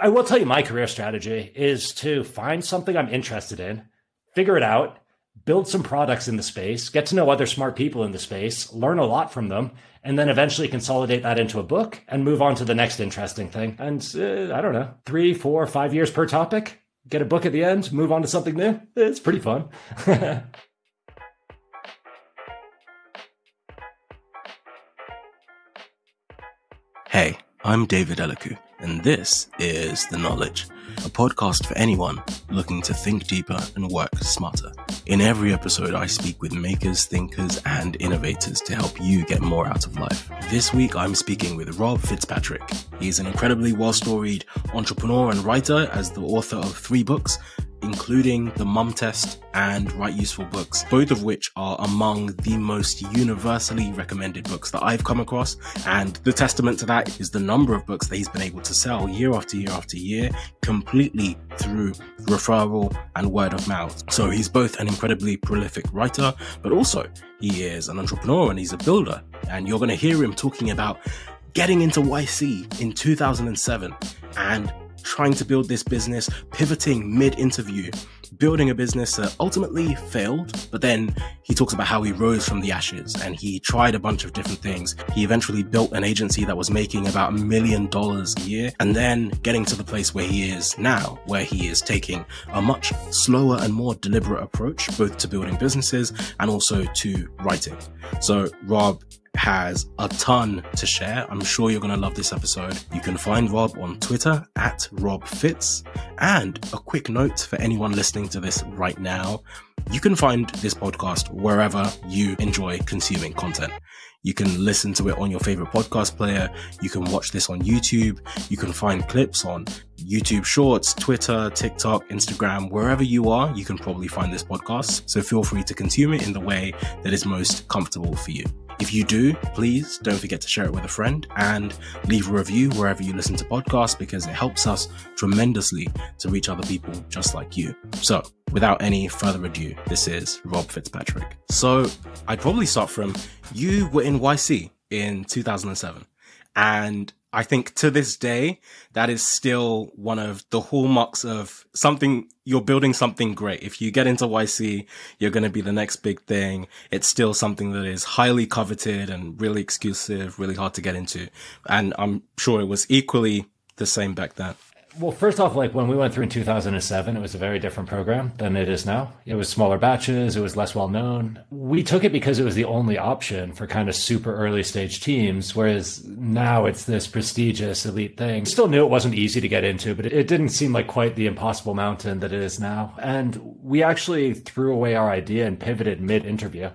I will tell you my career strategy is to find something I'm interested in, figure it out, build some products in the space, get to know other smart people in the space, learn a lot from them, and then eventually consolidate that into a book and move on to the next interesting thing. And uh, I don't know, three, four, five years per topic, get a book at the end, move on to something new. It's pretty fun. hey, I'm David Elikwu, and this is The Knowledge a podcast for anyone looking to think deeper and work smarter. In every episode, I speak with makers, thinkers, and innovators to help you get more out of life. This week, I'm speaking with Rob Fitzpatrick. He's an incredibly well storied entrepreneur and writer as the author of three books including The Mom Test and Write Useful Books, both of which are among the most universally recommended books that I've come across. And the testament to that is the number of books that he's been able to sell year after year after year, completely through referral and word of mouth. So he's both an incredibly prolific writer, but also he is an entrepreneur and he's a builder. And you're going to hear him talking about getting into YC in 2007 and trying to build this business, pivoting mid interview, building a business that ultimately failed. But then he talks about how he rose from the ashes and he tried a bunch of different things. He eventually built an agency that was making about a million dollars a year and then getting to the place where he is now, where he is taking a much slower and more deliberate approach, both to building businesses and also to writing. So Rob has a ton to share. I'm sure you're going to love this episode. You can find Rob on Twitter at Rob Fitz. And a quick note for anyone listening to this right now. You can find this podcast wherever you enjoy consuming content. You can listen to it on your favorite podcast player. You can watch this on YouTube. You can find clips on YouTube Shorts, Twitter, TikTok, Instagram, wherever you are, you can probably find this podcast. So feel free to consume it in the way that is most comfortable for you. If you do, please don't forget to share it with a friend and leave a review wherever you listen to podcasts because it helps us tremendously to reach other people just like you. So, without any further ado, this is Rob Fitzpatrick. So, I'd probably start from you were in YC in 2007 and I think to this day, that is still one of the hallmarks of something, you're building something great. If you get into YC, you're going to be the next big thing. It's still something that is highly coveted and really exclusive, really hard to get into. And I'm sure it was equally the same back then. Well, first off, like when we went through in 2007, it was a very different program than it is now. It was smaller batches, it was less well known. We took it because it was the only option for kind of super early stage teams, whereas now it's this prestigious elite thing. Still knew it wasn't easy to get into, but it didn't seem like quite the impossible mountain that it is now. And we actually threw away our idea and pivoted mid interview.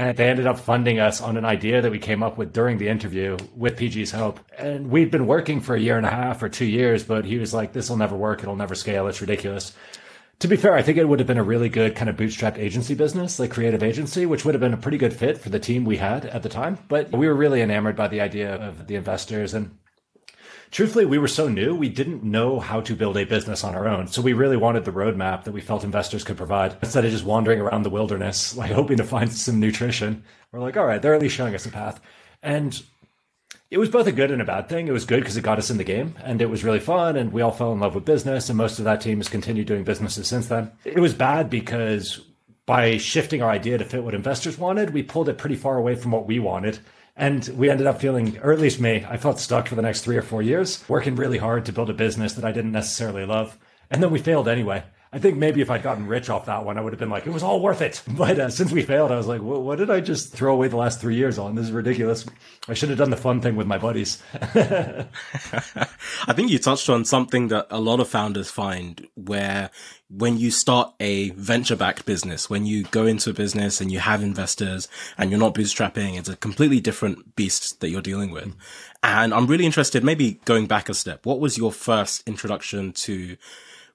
And they ended up funding us on an idea that we came up with during the interview with PG's help. And we'd been working for a year and a half or two years, but he was like, this will never work. It'll never scale. It's ridiculous. To be fair, I think it would have been a really good kind of bootstrapped agency business, like creative agency, which would have been a pretty good fit for the team we had at the time. But we were really enamored by the idea of the investors and truthfully, we were so new, we didn't know how to build a business on our own. So we really wanted the roadmap that we felt investors could provide instead of just wandering around the wilderness, like hoping to find some nutrition. We're like, all right, they're at least showing us a path. And it was both a good and a bad thing. It was good because it got us in the game and it was really fun and we all fell in love with business and most of that team has continued doing businesses since then. It was bad because by shifting our idea to fit what investors wanted, we pulled it pretty far away from what we wanted and we ended up feeling, or at least me, I felt stuck for the next three or four years, working really hard to build a business that I didn't necessarily love. And then we failed anyway. I think maybe if I'd gotten rich off that one, I would have been like, it was all worth it. But uh, since we failed, I was like, what, did I just throw away the last three years on? This is ridiculous. I should have done the fun thing with my buddies. I think you touched on something that a lot of founders find where when you start a venture backed business, when you go into a business and you have investors and you're not bootstrapping, it's a completely different beast that you're dealing with. And I'm really interested, maybe going back a step, what was your first introduction to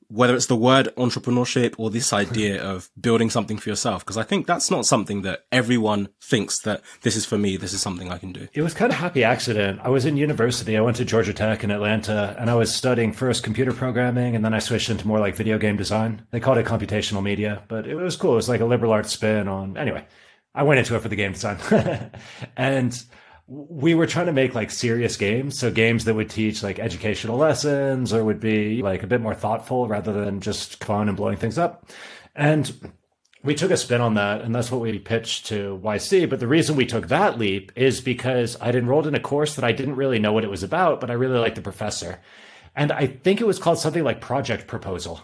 whether it's the word entrepreneurship or this idea of building something for yourself because i think that's not something that everyone thinks that this is for me this is something i can do. It was kind of happy accident. I was in university. I went to georgia tech in atlanta and i was studying first computer programming and then i switched into more like video game design. They called it computational media but it was cool. It was like a liberal arts spin on anyway i went into it for the game design. And we were trying to make like serious games. So games that would teach like educational lessons or would be like a bit more thoughtful rather than just fun and blowing things up. And we took a spin on that and that's what we pitched to YC. But the reason we took that leap is because I'd enrolled in a course that I didn't really know what it was about, but I really liked the professor. And I think it was called something like Project Proposal.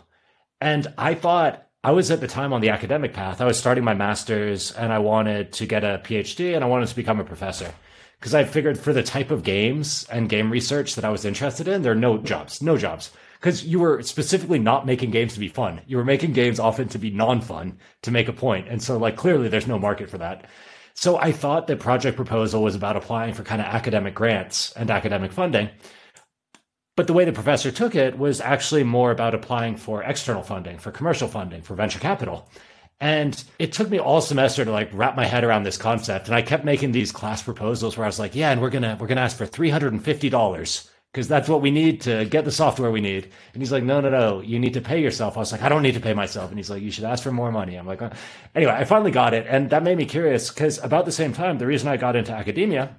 And I thought I was at the time on the academic path. I was starting my master's and I wanted to get a PhD and I wanted to become a professor. Because I figured for the type of games and game research that I was interested in, there are no jobs, no jobs. Because you were specifically not making games to be fun. You were making games often to be non fun to make a point. And so, like, clearly there's no market for that. So I thought that Project Proposal was about applying for kind of academic grants and academic funding. But the way the professor took it was actually more about applying for external funding, for commercial funding, for venture capital. And it took me all semester to like wrap my head around this concept. And I kept making these class proposals where I was like, yeah, and we're gonna we're gonna ask for three hundred and fifty dollars because that's what we need to get the software we need. And he's like, no, no, no, you need to pay yourself. I was like, I don't need to pay myself. And he's like, you should ask for more money. I'm like, oh. anyway, I finally got it. And that made me curious because about the same time, the reason I got into academia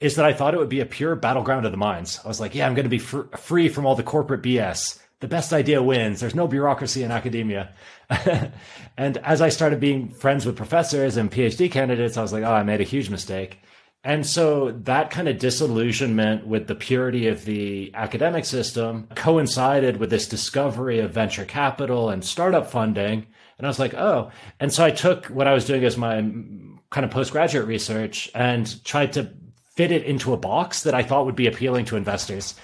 is that I thought it would be a pure battleground of the minds. I was like, yeah, I'm going to be fr- free from all the corporate BS. The best idea wins. There's no bureaucracy in academia. and as I started being friends with professors and PhD candidates, I was like, oh, I made a huge mistake. And so that kind of disillusionment with the purity of the academic system coincided with this discovery of venture capital and startup funding. And I was like, oh. And so I took what I was doing as my mm, kind of postgraduate research and tried to fit it into a box that I thought would be appealing to investors.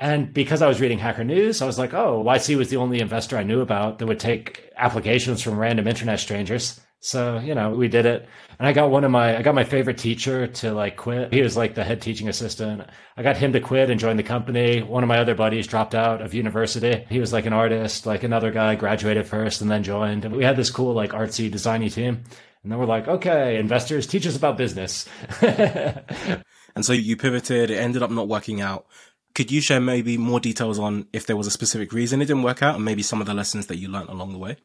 And because I was reading Hacker News, I was like, oh, YC was the only investor I knew about that would take applications from random internet strangers. So, you know, we did it. And I got one of my, I got my favorite teacher to like quit. He was like the head teaching assistant. I got him to quit and join the company. One of my other buddies dropped out of university. He was like an artist, like another guy graduated first and then joined. And we had this cool, like artsy, designy team. And then we're like, okay, investors, teach us about business. And so you pivoted, it ended up not working out. Could you share maybe more details on if there was a specific reason it didn't work out and maybe some of the lessons that you learned along the way?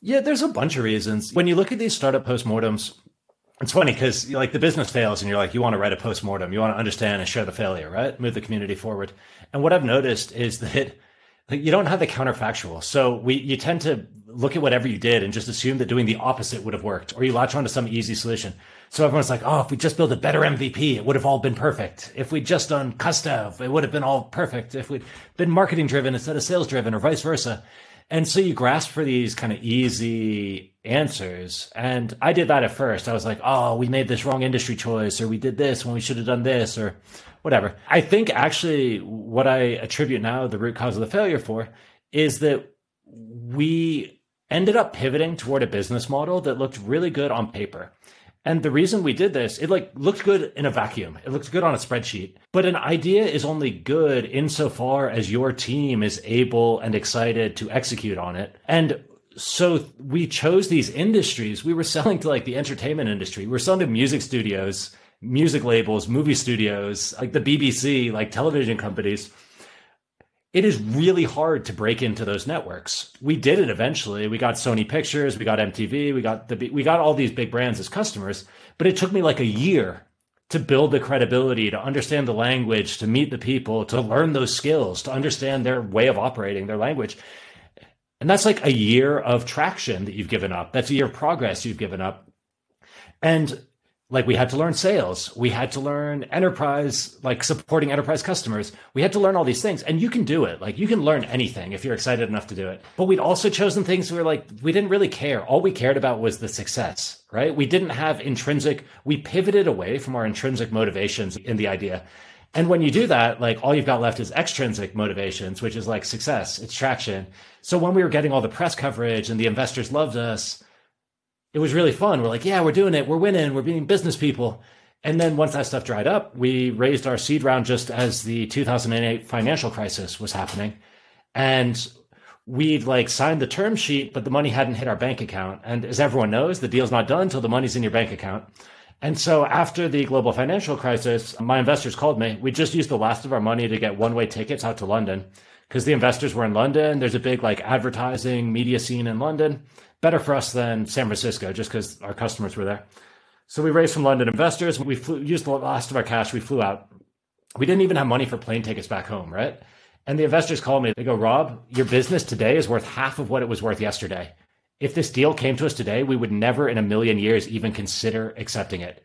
Yeah, there's a bunch of reasons. When you look at these startup postmortems, it's funny because like the business fails and you're like, you want to write a postmortem, you want to understand and share the failure, right? Move the community forward. And what I've noticed is that like, you don't have the counterfactual. So we, you tend to look at whatever you did and just assume that doing the opposite would have worked, or you latch onto some easy solution. So everyone's like, oh, if we just built a better MVP, it would have all been perfect. If we'd just done CustDev, it would have been all perfect. If we'd been marketing driven instead of sales driven or vice versa. And so you grasp for these kind of easy answers. And I did that at first. I was like, oh, we made this wrong industry choice, or we did this when we should have done this, or whatever. I think actually what I attribute now the root cause of the failure for is that we ended up pivoting toward a business model that looked really good on paper. And the reason we did this, it like looked good in a vacuum. It looks good on a spreadsheet. But an idea is only good insofar as your team is able and excited to execute on it. And so we chose these industries. We were selling to like the entertainment industry. We were selling to music studios, music labels, movie studios, like the BBC, like television companies it is really hard to break into those networks. We did it eventually. We got Sony Pictures, we got MTV, we got the we got all these big brands as customers, but it took me like a year to build the credibility, to understand the language, to meet the people, to learn those skills, to understand their way of operating, their language. And that's like a year of traction that you've given up. That's a year of progress you've given up. And like we had to learn sales. We had to learn enterprise like supporting enterprise customers. We had to learn all these things and you can do it. Like you can learn anything if you're excited enough to do it. But we'd also chosen things where like we didn't really care. All we cared about was the success right? We didn't have intrinsic we pivoted away from our intrinsic motivations in the idea. And when you do that like all you've got left is extrinsic motivations which is like success it's traction. So when we were getting all the press coverage and the investors loved us it was really fun. We're like, yeah, we're doing it. We're winning. We're being business people. And then once that stuff dried up, we raised our seed round just as the 2008 financial crisis was happening. And we'd like signed the term sheet, but the money hadn't hit our bank account. And as everyone knows, the deal's not done until the money's in your bank account. And so after the global financial crisis, my investors called me. We just used the last of our money to get one way tickets out to London because the investors were in London. There's a big like advertising media scene in London better for us than San Francisco just because our customers were there. So we raised from London investors. We flew, used the last of our cash. We flew out. We didn't even have money for plane tickets back home, right? And the investors called me. They go, Rob, your business today is worth half of what it was worth yesterday. If this deal came to us today, we would never in a million years even consider accepting it.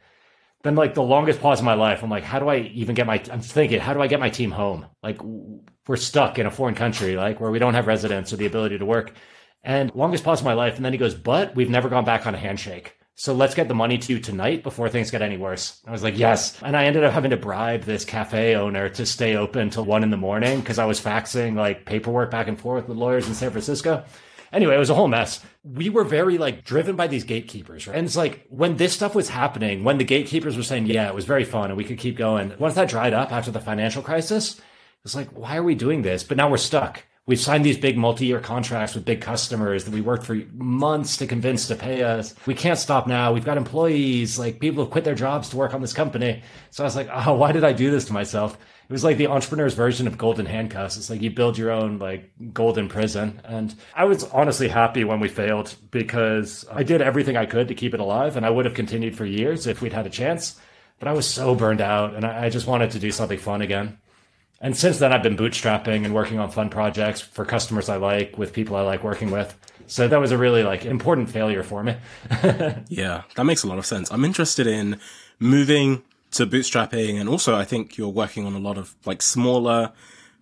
Then, like the longest pause of my life, I'm like, how do I even get my? I'm thinking, how do I get my team home? Like, we're stuck in a foreign country, like where we don't have residence or the ability to work. And longest pause of my life. And then he goes, but we've never gone back on a handshake. So let's get the money to you tonight before things get any worse. I was like, yes. And I ended up having to bribe this cafe owner to stay open till one in the morning because I was faxing like paperwork back and forth with lawyers in San Francisco. Anyway, it was a whole mess. We were very like driven by these gatekeepers, right? And it's like when this stuff was happening, when the gatekeepers were saying, yeah, it was very fun and we could keep going. Once that dried up after the financial crisis, it's like, why are we doing this? But now we're stuck. We've signed these big multi-year contracts with big customers that we worked for months to convince to pay us. We can't stop now. We've got employees, like people have quit their jobs to work on this company. So I was like, oh, why did I do this to myself? It was like the entrepreneur's version of golden handcuffs. It's like you build your own like golden prison. And I was honestly happy when we failed because I did everything I could to keep it alive and I would have continued for years if we'd had a chance. But I was so burned out and I just wanted to do something fun again. And since then, I've been bootstrapping and working on fun projects for customers I like with people I like working with. So that was a really like important failure for me. yeah, that makes a lot of sense. I'm interested in moving to bootstrapping, and also I think you're working on a lot of like smaller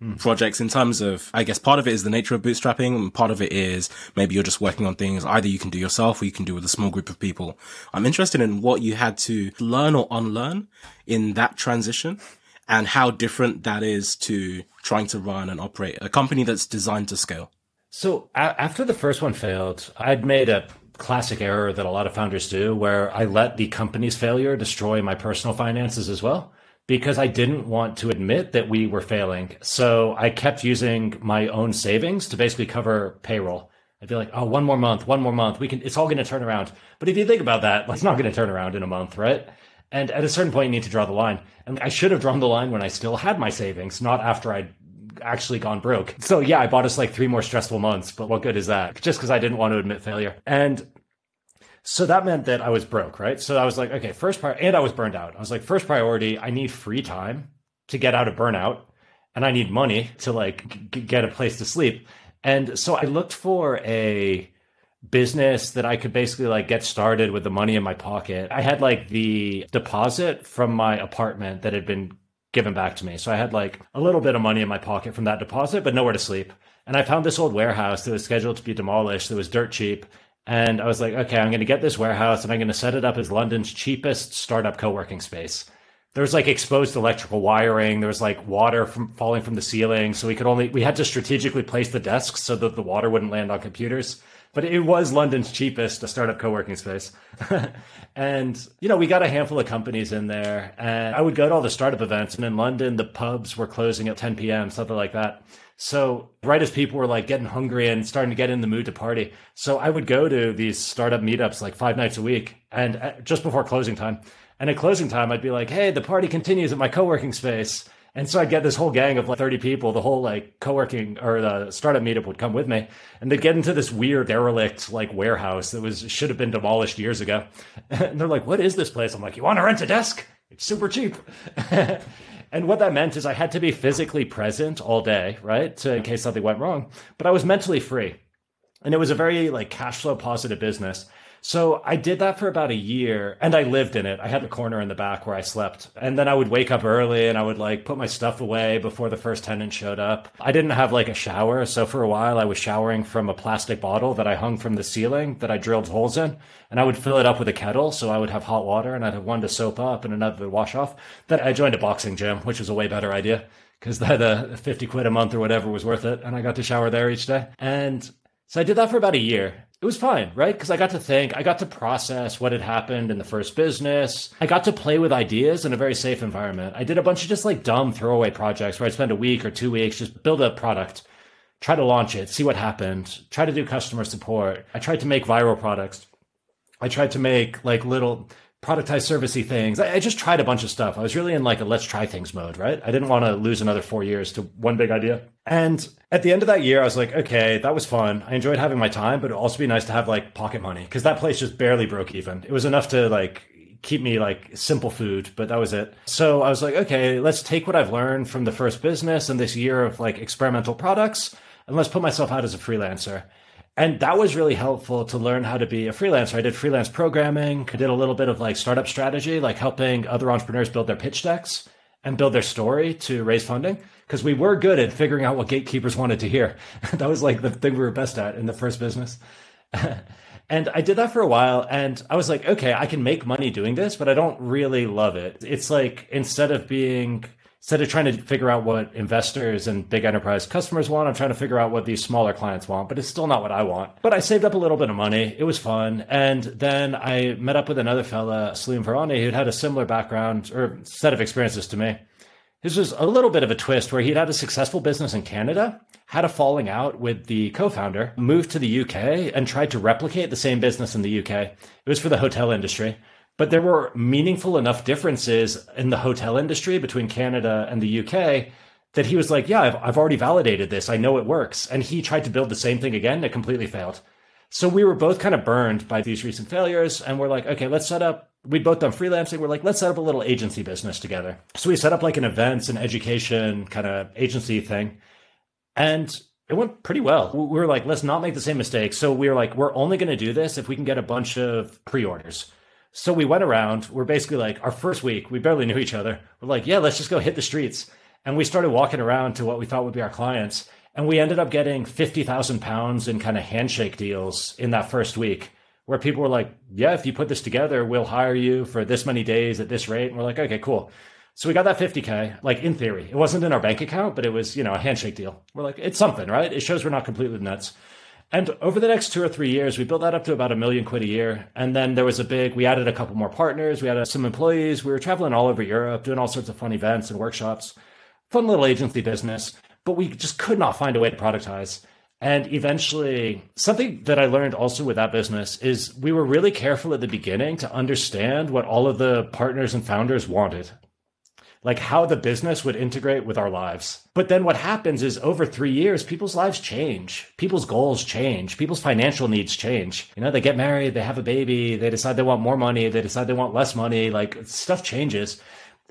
mm. projects in terms of, I guess part of it is the nature of bootstrapping, and part of it is maybe you're just working on things either you can do yourself or you can do with a small group of people. I'm interested in what you had to learn or unlearn in that transition and how different that is to trying to run and operate a company that's designed to scale. So after the first one failed, I'd made a classic error that a lot of founders do where I let the company's failure destroy my personal finances as well because I didn't want to admit that we were failing. So I kept using my own savings to basically cover payroll. I'd be like, oh, one more month, one more month. We can, it's all going to turn around. But if you think about that, it's not going to turn around in a month, right? And at a certain point, you need to draw the line. And I should have drawn the line when I still had my savings, not after I'd actually gone broke. So yeah, I bought us like three more stressful months, but what good is that? Just because I didn't want to admit failure. And so that meant that I was broke, right? So I was like, okay, first part, and I was burned out. I was like, first priority, I need free time to get out of burnout, and I need money to like g- get a place to sleep. And so I looked for a business that I could basically like get started with the money in my pocket. I had like the deposit from my apartment that had been given back to me. So I had like a little bit of money in my pocket from that deposit, but nowhere to sleep. And I found this old warehouse that was scheduled to be demolished that was dirt cheap. And I was like, okay, I'm going to get this warehouse and I'm going to set it up as London's cheapest startup co working space. There was like exposed electrical wiring. There was like water from falling from the ceiling. So we could only, we had to strategically place the desks so that the water wouldn't land on computers but it was London's cheapest a startup co-working space. and, you know, we got a handful of companies in there and I would go to all the startup events and in London, the pubs were closing at 10 PM, something like that. So right as people were like getting hungry and starting to get in the mood to party. So I would go to these startup meetups like five nights a week and uh, just before closing time. And at closing time, I'd be like, Hey, the party continues at my co-working space. And so I'd get this whole gang of like 30 people, the whole like co-working or the startup meetup would come with me and they'd get into this weird derelict like warehouse that was should have been demolished years ago. And they're like, what is this place? I'm like, you want to rent a desk? It's super cheap. and what that meant is I had to be physically present all day, right? To, in case something went wrong, but I was mentally free. And it was a very like cash flow positive business. So I did that for about a year and I lived in it. I had a corner in the back where I slept. And then I would wake up early and I would like put my stuff away before the first tenant showed up. I didn't have like a shower. So for a while I was showering from a plastic bottle that I hung from the ceiling that I drilled holes in. And I would fill it up with a kettle. So I would have hot water and I'd have one to soap up and another to wash off. Then I joined a boxing gym, which was a way better idea because the uh, 50 quid a month or whatever was worth it. And I got to shower there each day. And so I did that for about a year it was fine, right? Because I got to think, I got to process what had happened in the first business. I got to play with ideas in a very safe environment. I did a bunch of just like dumb throwaway projects where I'd spend a week or two weeks, just build a product, try to launch it, see what happened, try to do customer support. I tried to make viral products. I tried to make like little productized servicey things. I, I, just tried a bunch of stuff. I was really in like a let's try things mode, right? I didn't want to lose another four years to one big idea. And at the end of that year, I was like, okay, that was fun. I enjoyed having my time, but it'd also be nice to have like pocket money because that place just barely broke even. It was enough to like keep me like simple food, but that was it. So I was like, okay, let's take what I've learned from the first business and this year of like experimental products and let's put myself out as a freelancer. And that was really helpful to learn how to be a freelancer. I did freelance programming, I did a little bit of like startup strategy, like helping other entrepreneurs build their pitch decks and build their story to raise funding because we were good at figuring out what gatekeepers wanted to hear. that was like the thing we were best at in the first business. and I did that for a while and I was like, okay, I can make money doing this, but I don't really love it. It's like instead of being instead of trying to figure out what investors and big enterprise customers want, I'm trying to figure out what these smaller clients want, but it's still not what I want. But I saved up a little bit of money. It was fun. And then I met up with another fella, Salim Virani, who'd had a similar background or set of experiences to me. This was a little bit of a twist where he'd had a successful business in Canada, had a falling out with the co founder, moved to the UK, and tried to replicate the same business in the UK. It was for the hotel industry. But there were meaningful enough differences in the hotel industry between Canada and the UK that he was like, Yeah, I've, I've already validated this. I know it works. And he tried to build the same thing again. It completely failed. So we were both kind of burned by these recent failures. And we're like, okay, let's set up we'd both done freelancing. We're like, let's set up a little agency business together. So we set up like an events and education kind of agency thing. And it went pretty well. We were like, let's not make the same mistake. So we were like, we're only going to do this if we can get a bunch of pre orders. So we went around. We're basically like, our first week, we barely knew each other. We're like, yeah, let's just go hit the streets. And we started walking around to what we thought would be our clients. And we ended up getting 50,000 pounds in kind of handshake deals in that first week where people were like, yeah, if you put this together, we'll hire you for this many days at this rate. And we're like, okay, cool. So we got that 50K, like in theory. It wasn't in our bank account, but it was, you know, a handshake deal. We're like, it's something, right? It shows we're not completely nuts. And over the next two or three years, we built that up to about a million quid a year. And then there was a big, we added a couple more partners. We had uh, some employees. We were traveling all over Europe, doing all sorts of fun events and workshops. Fun little agency business. But we just could not find a way to productize. And eventually, something that I learned also with that business is we were really careful at the beginning to understand what all of the partners and founders wanted, like how the business would integrate with our lives. But then what happens is over three years, people's lives change, people's goals change, people's financial needs change. You know, they get married, they have a baby, they decide they want more money, they decide they want less money, like stuff changes.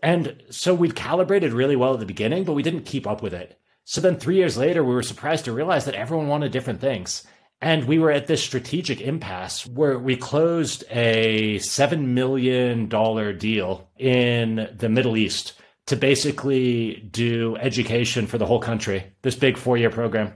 And so we'd calibrated really well at the beginning, but we didn't keep up with it. So then three years later, we were surprised to realize that everyone wanted different things. And we were at this strategic impasse where we closed a $7 million deal in the Middle East to basically do education for the whole country, this big four year program.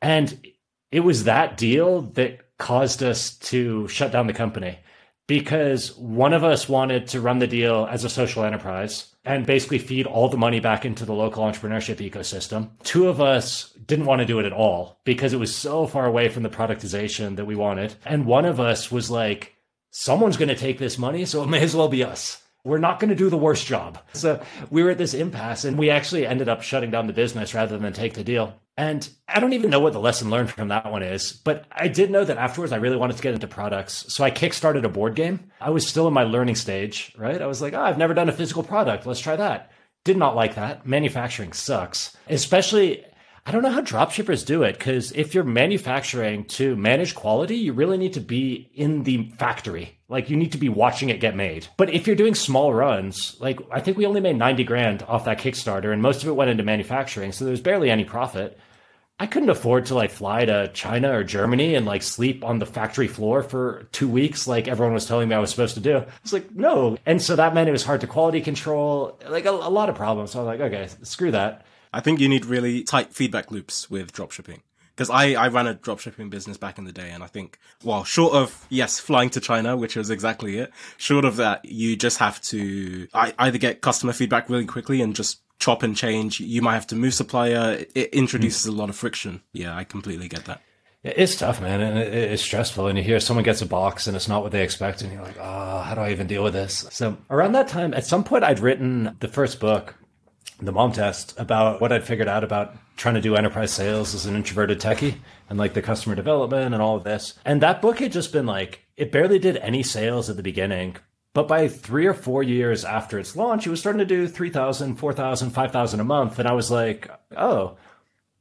And it was that deal that caused us to shut down the company because one of us wanted to run the deal as a social enterprise and basically feed all the money back into the local entrepreneurship ecosystem. Two of us didn't want to do it at all because it was so far away from the productization that we wanted. And one of us was like, someone's going to take this money, so it may as well be us. We're not going to do the worst job. So we were at this impasse and we actually ended up shutting down the business rather than take the deal. And I don't even know what the lesson learned from that one is, but I did know that afterwards I really wanted to get into products. So I kickstarted a board game. I was still in my learning stage, right? I was like, oh, I've never done a physical product. Let's try that. Did not like that. Manufacturing sucks, especially. I don't know how dropshippers do it because if you're manufacturing to manage quality, you really need to be in the factory. Like you need to be watching it get made. But if you're doing small runs, like I think we only made 90 grand off that Kickstarter and most of it went into manufacturing. So there's barely any profit. I couldn't afford to like fly to China or Germany and like sleep on the factory floor for two weeks, like everyone was telling me I was supposed to do. It's like, no. And so that meant it was hard to quality control, like a, a lot of problems. So I was like, okay, screw that. I think you need really tight feedback loops with dropshipping. Because I, I ran a dropshipping business back in the day, and I think, well, short of, yes, flying to China, which was exactly it, short of that, you just have to I, either get customer feedback really quickly and just chop and change. You might have to move supplier. It introduces mm. a lot of friction. Yeah, I completely get that. It's tough, man, and it's stressful. And you hear someone gets a box and it's not what they expect, and you're like, oh, how do I even deal with this? So around that time, at some point, I'd written the first book, The Mom Test, about what I'd figured out about trying to do enterprise sales as an introverted techie and like the customer development and all of this. And that book had just been like, it barely did any sales at the beginning, but by three or four years after its launch, it was starting to do 3,000, 4,000, 5,000 a month. And I was like, oh,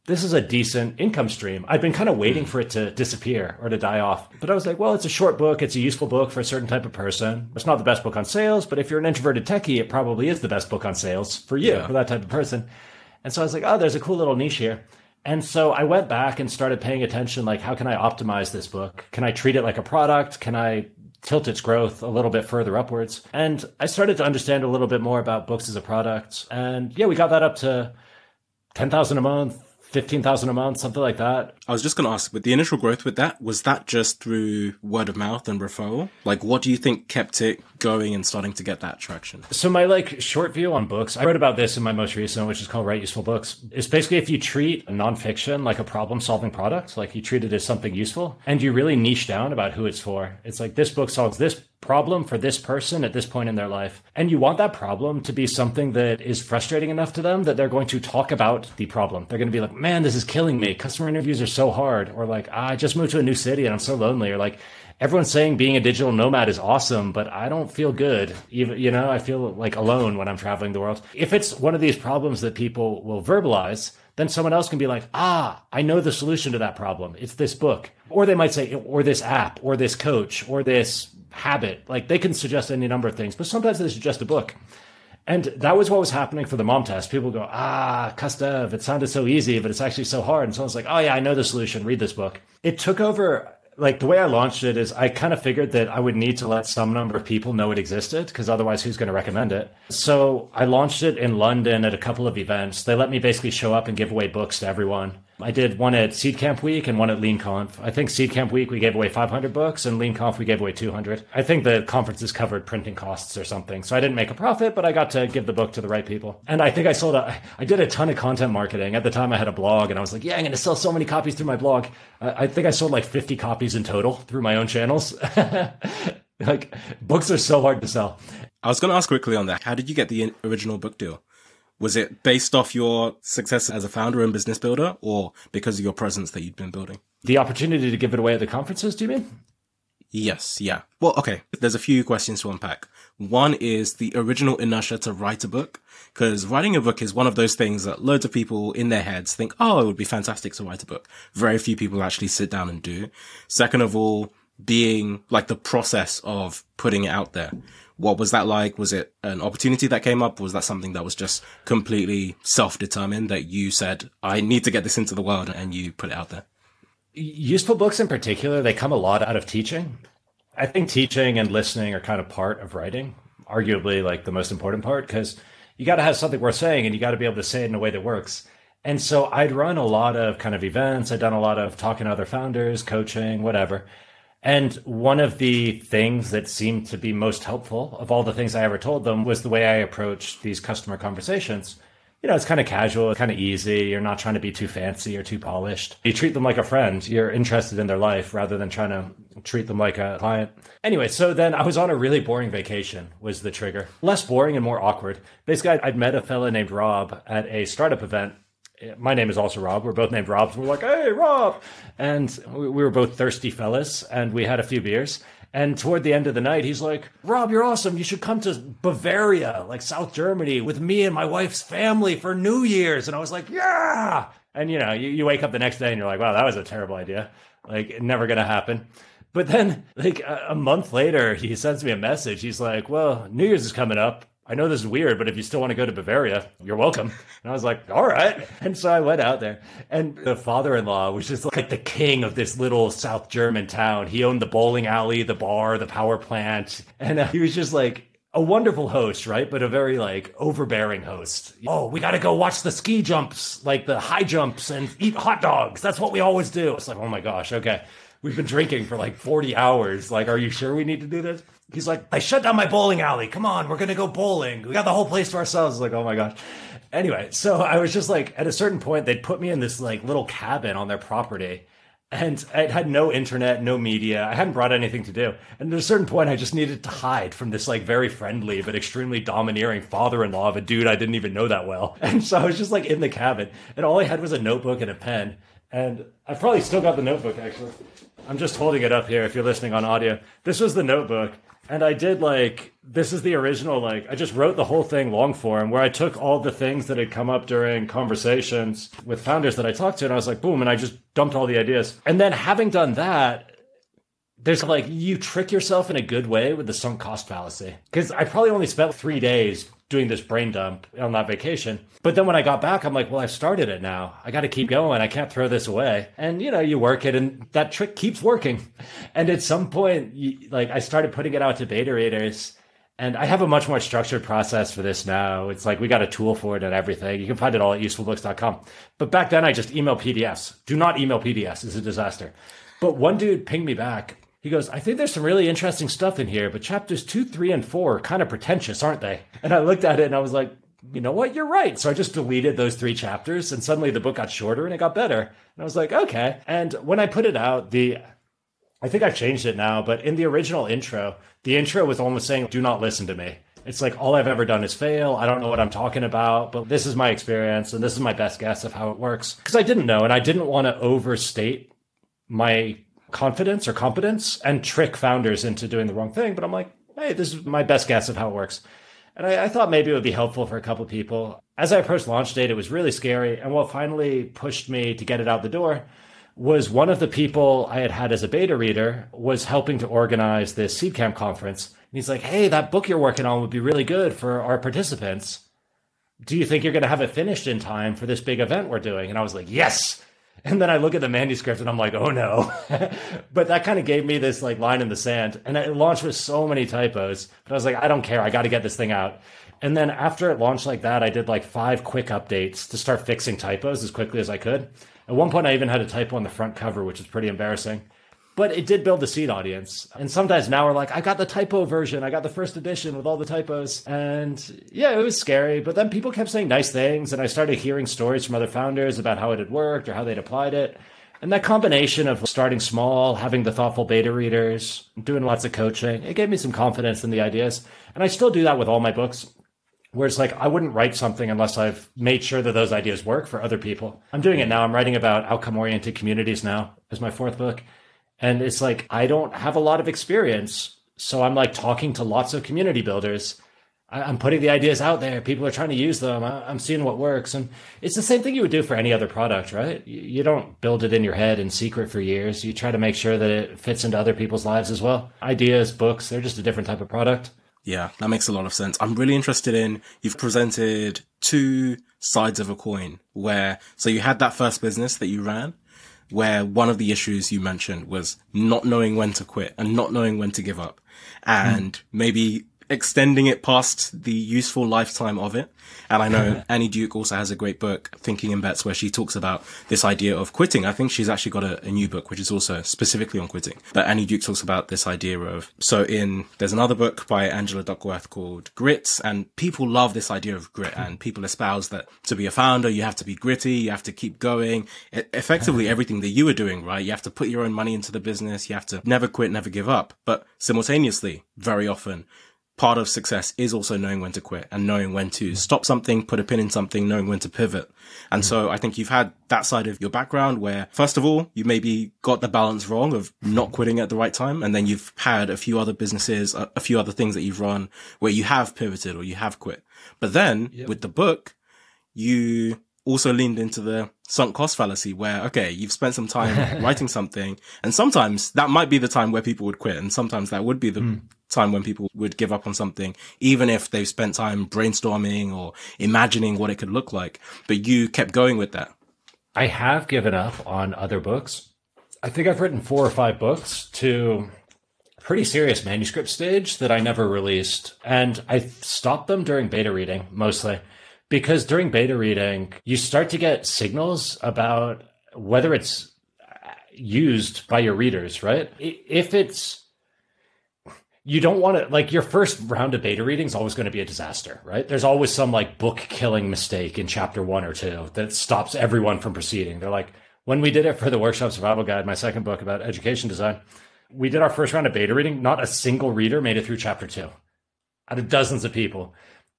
this is a decent income stream. I'd been kind of waiting for it to disappear or to die off. But I was like, well, it's a short book. It's a useful book for a certain type of person. It's not the best book on sales, but if you're an introverted techie, it probably is the best book on sales for you, yeah. for that type of person. And so I was like, oh, there's a cool little niche here. And so I went back and started paying attention like, how can I optimize this book? Can I treat it like a product? Can I tilt its growth a little bit further upwards? And I started to understand a little bit more about books as a product. And yeah, we got that up to 10,000 a month, fifteen thousand a month, something like that. I was just going to ask, with the initial growth with that, was that just through word of mouth and referral? Like, what do you think kept it going and starting to get that traction? So my like short view on books, I wrote about this in my most recent, which is called Write Useful Books. It's basically if you treat a nonfiction like a problem solving product, like you treat it as something useful, and you really niche down about who it's for. It's like this book solves this problem for this person at this point in their life. And you want that problem to be something that is frustrating enough to them that they're going to talk about the problem. They're going to be like, man, this is killing me. Customer interviews are so hard. Or like, ah, I just moved to a new city and I'm so lonely. Or like, everyone's saying being a digital nomad is awesome, but I don't feel good. Even, you know, I feel like alone when I'm traveling the world. If it's one of these problems that people will verbalize, then someone else can be like, ah, I know the solution to that problem. It's this book. Or they might say, or this app, or this coach, or this habit. Like they can suggest any number of things, but sometimes they suggest a book. And that was what was happening for the mom test. People go, ah, CustDev, it sounded so easy, but it's actually so hard. And someone's like, oh yeah, I know the solution. Read this book. It took over like the way I launched it is I kind of figured that I would need to let some number of people know it existed because otherwise who's going to recommend it? So I launched it in London at a couple of events. They let me basically show up and give away books to everyone. I did one at Seed Camp Week and one at LeanConf. I think Seed Camp Week we gave away 500 books and LeanConf we gave away 200. I think the conferences covered printing costs or something. So I didn't make a profit, but I got to give the book to the right people. And I think I sold a, I did a ton of content marketing. At the time I had a blog and I was like, yeah, I'm going to sell so many copies through my blog. I think I sold like 50 copies in total through my own channels. like books are so hard to sell. I was going to ask quickly on that. How did you get the original book deal? Was it based off your success as a founder and business builder or because of your presence that you'd been building? The opportunity to give it away at the conferences, do you mean? Yes, yeah. Well, okay. There's a few questions to unpack. One is the original inertia to write a book, because writing a book is one of those things that loads of people in their heads think, oh, it would be fantastic to write a book. Very few people actually sit down and do. Second of all, being like the process of putting it out there. What was that like? Was it an opportunity that came up? Was that something that was just completely self-determined that you said, I need to get this into the world and you put it out there? Useful books in particular, they come a lot out of teaching. I think teaching and listening are kind of part of writing, arguably like the most important part, because you got to have something worth saying and you got to be able to say it in a way that works. And so I'd run a lot of kind of events. I'd done a lot of talking to other founders, coaching, whatever. And one of the things that seemed to be most helpful of all the things I ever told them was the way I approached these customer conversations. You know, it's kind of casual, it's kind of easy. You're not trying to be too fancy or too polished. You treat them like a friend. You're interested in their life rather than trying to treat them like a client. Anyway, so then I was on a really boring vacation was the trigger. Less boring and more awkward. Basically, I'd met a fella named Rob at a startup event my name is also Rob. We're both named Rob. So we're like, hey, Rob. And we were both thirsty fellas and we had a few beers. And toward the end of the night, he's like, Rob, you're awesome. You should come to Bavaria, like South Germany, with me and my wife's family for New Year's. And I was like, yeah. And you know, you, you wake up the next day and you're like, wow, that was a terrible idea. Like, never going to happen. But then, like a month later, he sends me a message. He's like, well, New Year's is coming up. I know this is weird, but if you still want to go to Bavaria, you're welcome. And I was like, all right. And so I went out there. And the father in law was just like the king of this little South German town. He owned the bowling alley, the bar, the power plant. And uh, he was just like, a wonderful host, right? But a very like overbearing host. Oh, we got to go watch the ski jumps, like the high jumps and eat hot dogs. That's what we always do. It's like, oh my gosh, okay. We've been drinking for like 40 hours. Like, are you sure we need to do this? He's like, I shut down my bowling alley. Come on, we're gonna go bowling. We got the whole place to ourselves. Like, oh my gosh. Anyway, so I was just like, at a certain point, they'd put me in this like little cabin on their property. And it had no internet, no media. I hadn't brought anything to do. And at a certain point, I just needed to hide from this like very friendly but extremely domineering father-in-law of a dude I didn't even know that well. And so I was just like in the cabin, and all I had was a notebook and a pen. And I've probably still got the notebook actually. I'm just holding it up here if you're listening on audio. This was the notebook. And I did like this is the original like I just wrote the whole thing long form where I took all the things that had come up during conversations with founders that I talked to and I was like boom and I just dumped all the ideas. And then having done that there's like you trick yourself in a good way with the sunk cost fallacy because I probably only spent 3 days doing this brain dump on that vacation. But then when I got back, I'm like, well, I've started it now. I got to keep going. I can't throw this away. And you know, you work it, and that trick keeps working. And at some point, you, like I started putting it out to beta readers. And I have a much more structured process for this now. It's like we got a tool for it and everything. You can find it all at usefulbooks.com. But back then, I just email PDFs. Do not email PDFs. It's a disaster. But one dude pinged me back he goes, I think there's some really interesting stuff in here, but chapters two, three, and four are kind of pretentious, aren't they? And I looked at it and I was like, you know what? You're right. So I just deleted those three chapters and suddenly the book got shorter and it got better. And I was like, okay. And when I put it out, the I think I've changed it now, but in the original intro, the intro was almost saying, do not listen to me. It's like all I've ever done is fail. I don't know what I'm talking about, but this is my experience and this is my best guess of how it works. Because I didn't know and I didn't want to overstate my confidence or competence and trick founders into doing the wrong thing. But I'm like, hey, this is my best guess of how it works. And I, I thought maybe it would be helpful for a couple people. As I approached launch date, it was really scary. And what finally pushed me to get it out the door was one of the people I had had as a beta reader was helping to organize this Seedcamp conference. And he's like, hey, that book you're working on would be really good for our participants. Do you think you're going to have it finished in time for this big event we're doing? And I was like, yes. And then I look at the manuscript and I'm like, oh no. but that kind of gave me this like line in the sand. And it launched with so many typos. But I was like, I don't care. I got to get this thing out. And then after it launched like that, I did like five quick updates to start fixing typos as quickly as I could. At one point, I even had a typo on the front cover, which is pretty embarrassing but it did build the seed audience. And sometimes now we're like, I got the typo version, I got the first edition with all the typos. And yeah, it was scary. But then people kept saying nice things, and I started hearing stories from other founders about how it had worked or how they'd applied it. And that combination of starting small, having the thoughtful beta readers, doing lots of coaching, it gave me some confidence in the ideas. And I still do that with all my books where it's like I wouldn't write something unless I've made sure that those ideas work for other people. I'm doing it now. I'm writing about outcome oriented communities now as my fourth book. And it's like, I don't have a lot of experience. So I'm like talking to lots of community builders. I'm putting the ideas out there. People are trying to use them. I'm seeing what works. And it's the same thing you would do for any other product, right? You don't build it in your head in secret for years. You try to make sure that it fits into other people's lives as well. Ideas, books, they're just a different type of product. Yeah, that makes a lot of sense. I'm really interested in you've presented two sides of a coin where, so you had that first business that you ran where one of the issues you mentioned was not knowing when to quit and not knowing when to give up and mm. maybe extending it past the useful lifetime of it. And I know Annie Duke also has a great book, Thinking in Bets, where she talks about this idea of quitting. I think she's actually got a, a, new book, which is also specifically on quitting. But Annie Duke talks about this idea of, so in, there's another book by Angela Duckworth called Grit, and people love this idea of grit, and people espouse that to be a founder, you have to be gritty, you have to keep going. It, effectively, everything that you are doing, right? You have to put your own money into the business, you have to never quit, never give up. But simultaneously, very often, part of success is also knowing when to quit and knowing when to stop something, put a pin in something, knowing when to pivot. And mm. so I think you've had that side of your background where, first of all, you maybe got the balance wrong of not quitting at the right time. And then you've had a few other businesses, a, a few other things that you've run where you have pivoted or you have quit. But then yep. with the book, you also leaned into the sunk cost fallacy where, okay, you've spent some time writing something and sometimes that might be the time where people would quit. And sometimes that would be the mm. Time when people would give up on something, even if they've spent time brainstorming or imagining what it could look like. But you kept going with that. I have given up on other books. I think I've written four or five books to pretty serious manuscript stage that I never released. And I stopped them during beta reading mostly because during beta reading, you start to get signals about whether it's uh, used by your readers, right? If it's you don't want to like your first round of beta reading is always going to be a disaster, right? There's always some like book killing mistake in chapter one or two that stops everyone from proceeding. They're like, when we did it for the workshop survival guide, my second book about education design, we did our first round of beta reading. Not a single reader made it through chapter two out of dozens of people.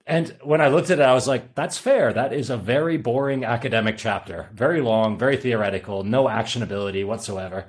And when I looked at it, I was like, that's fair. That is a very boring academic chapter, very long, very theoretical, no actionability whatsoever.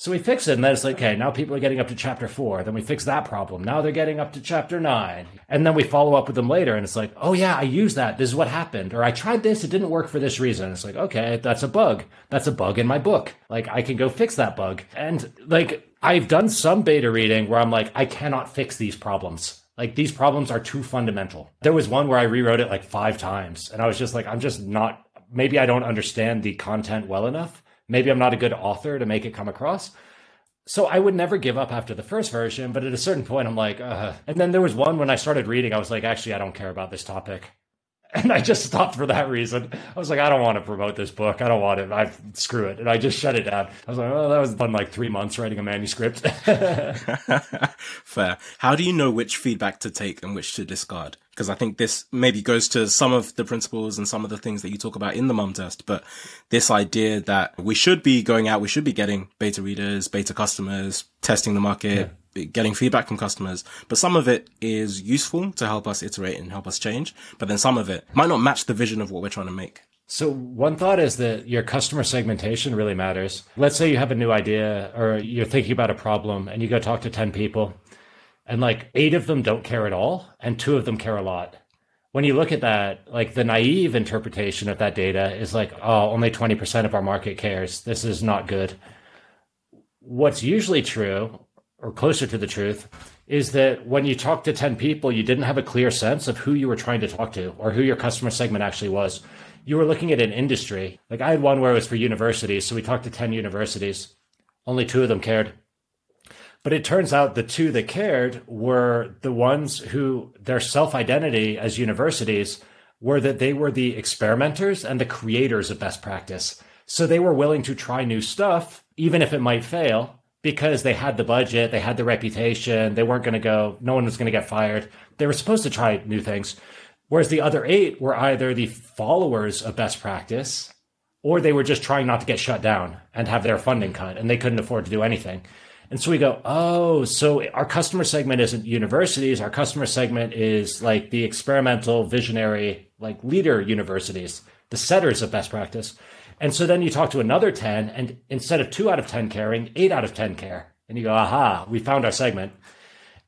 So we fix it, and then it's like, okay, now people are getting up to chapter four. Then we fix that problem. Now they're getting up to chapter nine. And then we follow up with them later, and it's like, oh yeah, I used that. This is what happened. Or I tried this, it didn't work for this reason. It's like, okay, that's a bug. That's a bug in my book. Like I can go fix that bug. And like I've done some beta reading where I'm like, I cannot fix these problems. Like these problems are too fundamental. There was one where I rewrote it like five times, and I was just like, I'm just not. Maybe I don't understand the content well enough Maybe I'm not a good author to make it come across. So I would never give up after the first version, but at a certain point, I'm like, and then there was one when I started reading, I was like, actually, I don't care about this topic. And I just stopped for that reason. I was like, I don't want to promote this book. I don't want it. I screw it. And I just shut it down. I was like, oh, that was fun like three months writing a manuscript. Fair. How do you know which feedback to take and which to discard? Because I think this maybe goes to some of the principles and some of the things that you talk about in the Mom Test, but this idea that we should be going out, we should be getting beta readers, beta customers, testing the market, yeah getting feedback from customers, but some of it is useful to help us iterate and help us change. But then some of it might not match the vision of what we're trying to make. So one thought is that your customer segmentation really matters. Let's say you have a new idea or you're thinking about a problem and you go talk to 10 people and like eight of them don't care at all and two of them care a lot. When you look at that, like the naive interpretation of that data is like, oh, only 20% of our market cares. This is not good. What's usually true or closer to the truth is that when you talk to 10 people, you didn't have a clear sense of who you were trying to talk to or who your customer segment actually was. You were looking at an industry. Like I had one where it was for universities. So we talked to 10 universities. Only two of them cared. But it turns out the two that cared were the ones who their self identity as universities were that they were the experimenters and the creators of best practice. So they were willing to try new stuff, even if it might fail, because they had the budget, they had the reputation, they weren't going to go, no one was going to get fired. They were supposed to try new things. Whereas the other eight were either the followers of best practice or they were just trying not to get shut down and have their funding cut and they couldn't afford to do anything. And so we go, oh, so our customer segment isn't universities. Our customer segment is like the experimental, visionary, like leader universities, the setters of best practice. And so then you talk to another 10, and instead of two out of 10 caring, eight out of 10 care. And you go, aha, we found our segment.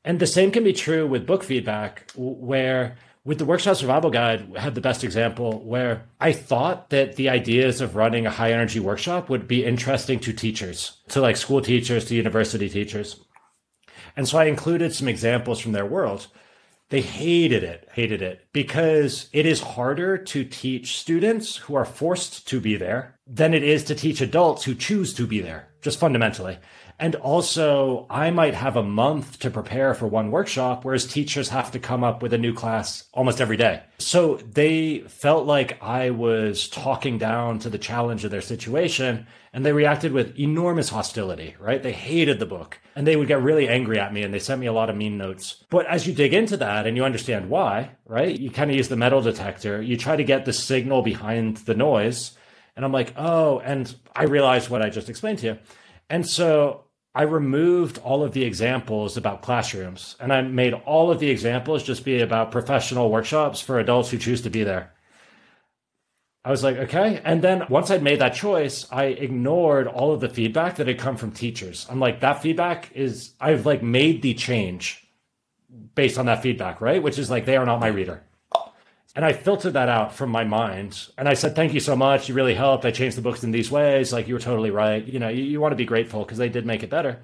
And the same can be true with book feedback, where with the workshop survival guide had the best example where i thought that the ideas of running a high energy workshop would be interesting to teachers to like school teachers to university teachers and so i included some examples from their world they hated it, hated it because it is harder to teach students who are forced to be there than it is to teach adults who choose to be there, just fundamentally. And also, I might have a month to prepare for one workshop, whereas teachers have to come up with a new class almost every day. So they felt like I was talking down to the challenge of their situation, and they reacted with enormous hostility, right? They hated the book, and they would get really angry at me, and they sent me a lot of mean notes. But as you dig into that and you understand why, right? You kind of use the metal detector, you try to get the signal behind the noise. And I'm like, oh, and I realized what I just explained to you. And so I removed all of the examples about classrooms and I made all of the examples just be about professional workshops for adults who choose to be there. I was like, okay. And then once I'd made that choice, I ignored all of the feedback that had come from teachers. I'm like, that feedback is, I've like made the change based on that feedback, right? Which is like, they are not my reader. And I filtered that out from my mind. And I said, thank you so much. You really helped. I changed the books in these ways. Like, you were totally right. You know, you, you want to be grateful because they did make it better.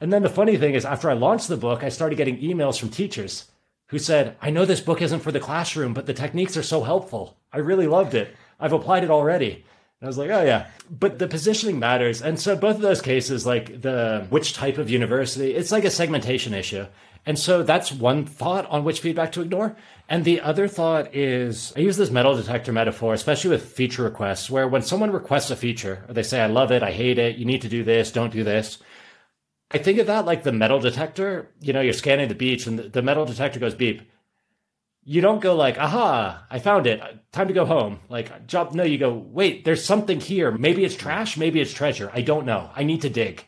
And then the funny thing is, after I launched the book, I started getting emails from teachers who said, I know this book isn't for the classroom, but the techniques are so helpful. I really loved it. I've applied it already. And I was like, oh yeah. But the positioning matters. And so both of those cases, like the which type of university, it's like a segmentation issue. And so that's one thought on which feedback to ignore. And the other thought is I use this metal detector metaphor, especially with feature requests, where when someone requests a feature, or they say, I love it, I hate it, you need to do this, don't do this. I think of that like the metal detector. You know, you're scanning the beach and the metal detector goes beep. You don't go like, aha, I found it. Time to go home. Like, job. No, you go, wait, there's something here. Maybe it's trash. Maybe it's treasure. I don't know. I need to dig.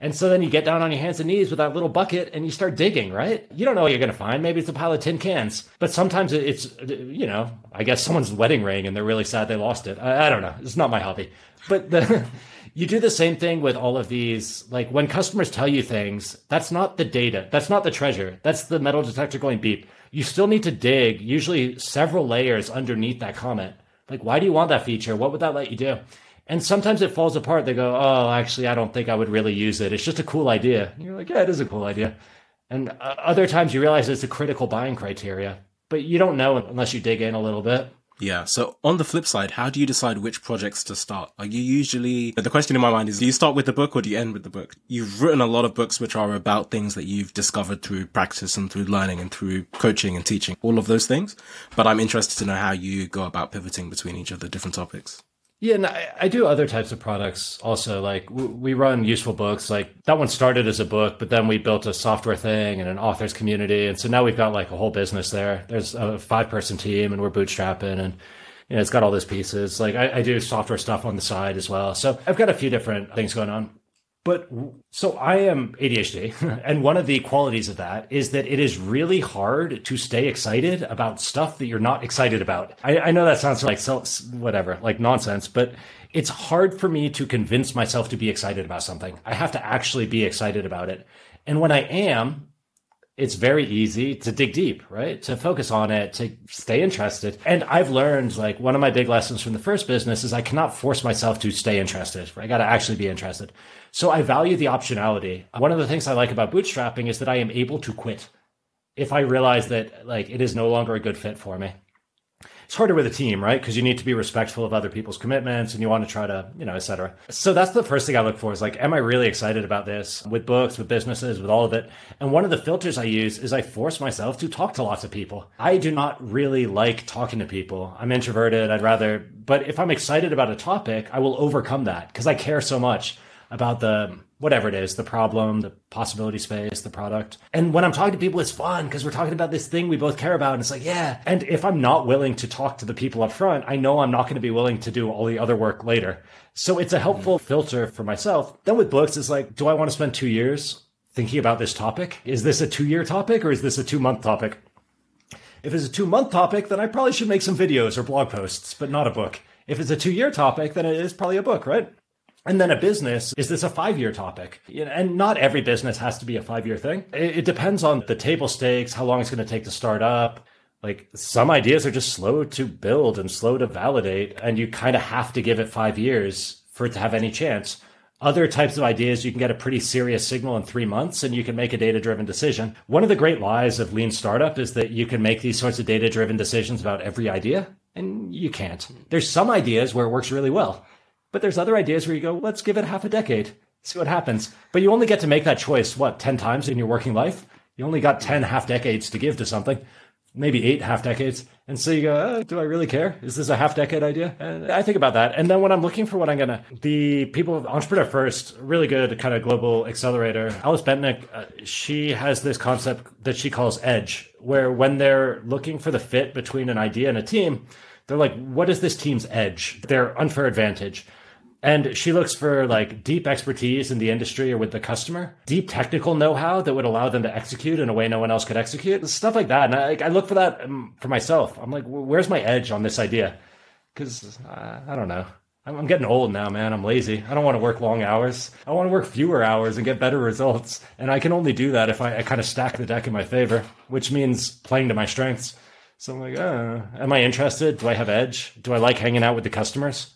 And so then you get down on your hands and knees with that little bucket and you start digging, right? You don't know what you're going to find. Maybe it's a pile of tin cans, but sometimes it's, you know, I guess someone's wedding ring and they're really sad they lost it. I, I don't know. It's not my hobby, but the, you do the same thing with all of these. Like when customers tell you things, that's not the data. That's not the treasure. That's the metal detector going beep. You still need to dig, usually several layers underneath that comment. Like, why do you want that feature? What would that let you do? And sometimes it falls apart. They go, oh, actually, I don't think I would really use it. It's just a cool idea. And you're like, yeah, it is a cool idea. And uh, other times you realize it's a critical buying criteria, but you don't know unless you dig in a little bit. Yeah. So on the flip side, how do you decide which projects to start? Are you usually, the question in my mind is, do you start with the book or do you end with the book? You've written a lot of books which are about things that you've discovered through practice and through learning and through coaching and teaching, all of those things. But I'm interested to know how you go about pivoting between each of the different topics. Yeah, and I, I, do other types of products also. Like we run useful books. Like that one started as a book, but then we built a software thing and an authors community, and so now we've got like a whole business there. There's a five person team, and we're bootstrapping, and you know it's got all those pieces. Like I, I do software stuff on the side as well. So I've got a few different things going on. But so I am ADHD, and one of the qualities of that is that it is really hard to stay excited about stuff that you're not excited about. I, I know that sounds like so, whatever, like nonsense, but it's hard for me to convince myself to be excited about something. I have to actually be excited about it. And when I am, it's very easy to dig deep, right? To focus on it, to stay interested. And I've learned like one of my big lessons from the first business is I cannot force myself to stay interested. I got to actually be interested. So I value the optionality. One of the things I like about bootstrapping is that I am able to quit if I realize that like it is no longer a good fit for me it's harder with a team, right? Because you need to be respectful of other people's commitments and you want to try to, you know, etc. So that's the first thing I look for is like, am I really excited about this with books, with businesses, with all of it? And one of the filters I use is I force myself to talk to lots of people. I do not really like talking to people. I'm introverted. I'd rather, but if I'm excited about a topic, I will overcome that because I care so much about the whatever it is the problem the possibility space the product. And when i'm talking to people it's fun because we're talking about this thing we both care about and it's like yeah. And if i'm not willing to talk to the people up front i know i'm not going to be willing to do all the other work later. So it's a helpful mm. filter for myself. Then with books it's like do i want to spend two years thinking about this topic? Is this a two year topic or is this a two month topic? If it's a two month topic then i probably should make some videos or blog posts but not a book. If it's a two year topic then it is probably a book right and then a business, is this a five year topic? And not every business has to be a five year thing. It depends on the table stakes, how long it's going to take to start up. Like some ideas are just slow to build and slow to validate, and you kind of have to give it five years for it to have any chance. Other types of ideas, you can get a pretty serious signal in three months and you can make a data driven decision. One of the great lies of lean startup is that you can make these sorts of data driven decisions about every idea, and you can't. There's some ideas where it works really well but there's other ideas where you go, let's give it half a decade, see what happens. But you only get to make that choice, what, 10 times in your working life? You only got 10 half decades to give to something, maybe eight half decades. And so you go, oh, do I really care? Is this a half decade idea? And I think about that. And then when I'm looking for what I'm going to, the people, Entrepreneur First, really good kind of global accelerator. Alice Bentinck, uh, she has this concept that she calls edge, where when they're looking for the fit between an idea and a team, they're like, what is this team's edge? Their unfair advantage. And she looks for like deep expertise in the industry or with the customer, deep technical know how that would allow them to execute in a way no one else could execute, stuff like that. And I, I look for that um, for myself. I'm like, where's my edge on this idea? Because uh, I don't know. I'm getting old now, man. I'm lazy. I don't want to work long hours. I want to work fewer hours and get better results. And I can only do that if I, I kind of stack the deck in my favor, which means playing to my strengths. So I'm like, uh, am I interested? Do I have edge? Do I like hanging out with the customers?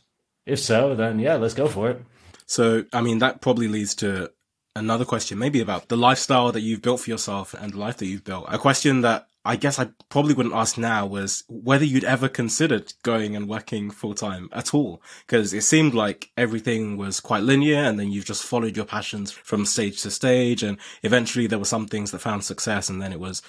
If so, then yeah, let's go for it. So, I mean, that probably leads to another question, maybe about the lifestyle that you've built for yourself and the life that you've built. A question that I guess I probably wouldn't ask now was whether you'd ever considered going and working full time at all. Because it seemed like everything was quite linear and then you've just followed your passions from stage to stage. And eventually there were some things that found success and then it was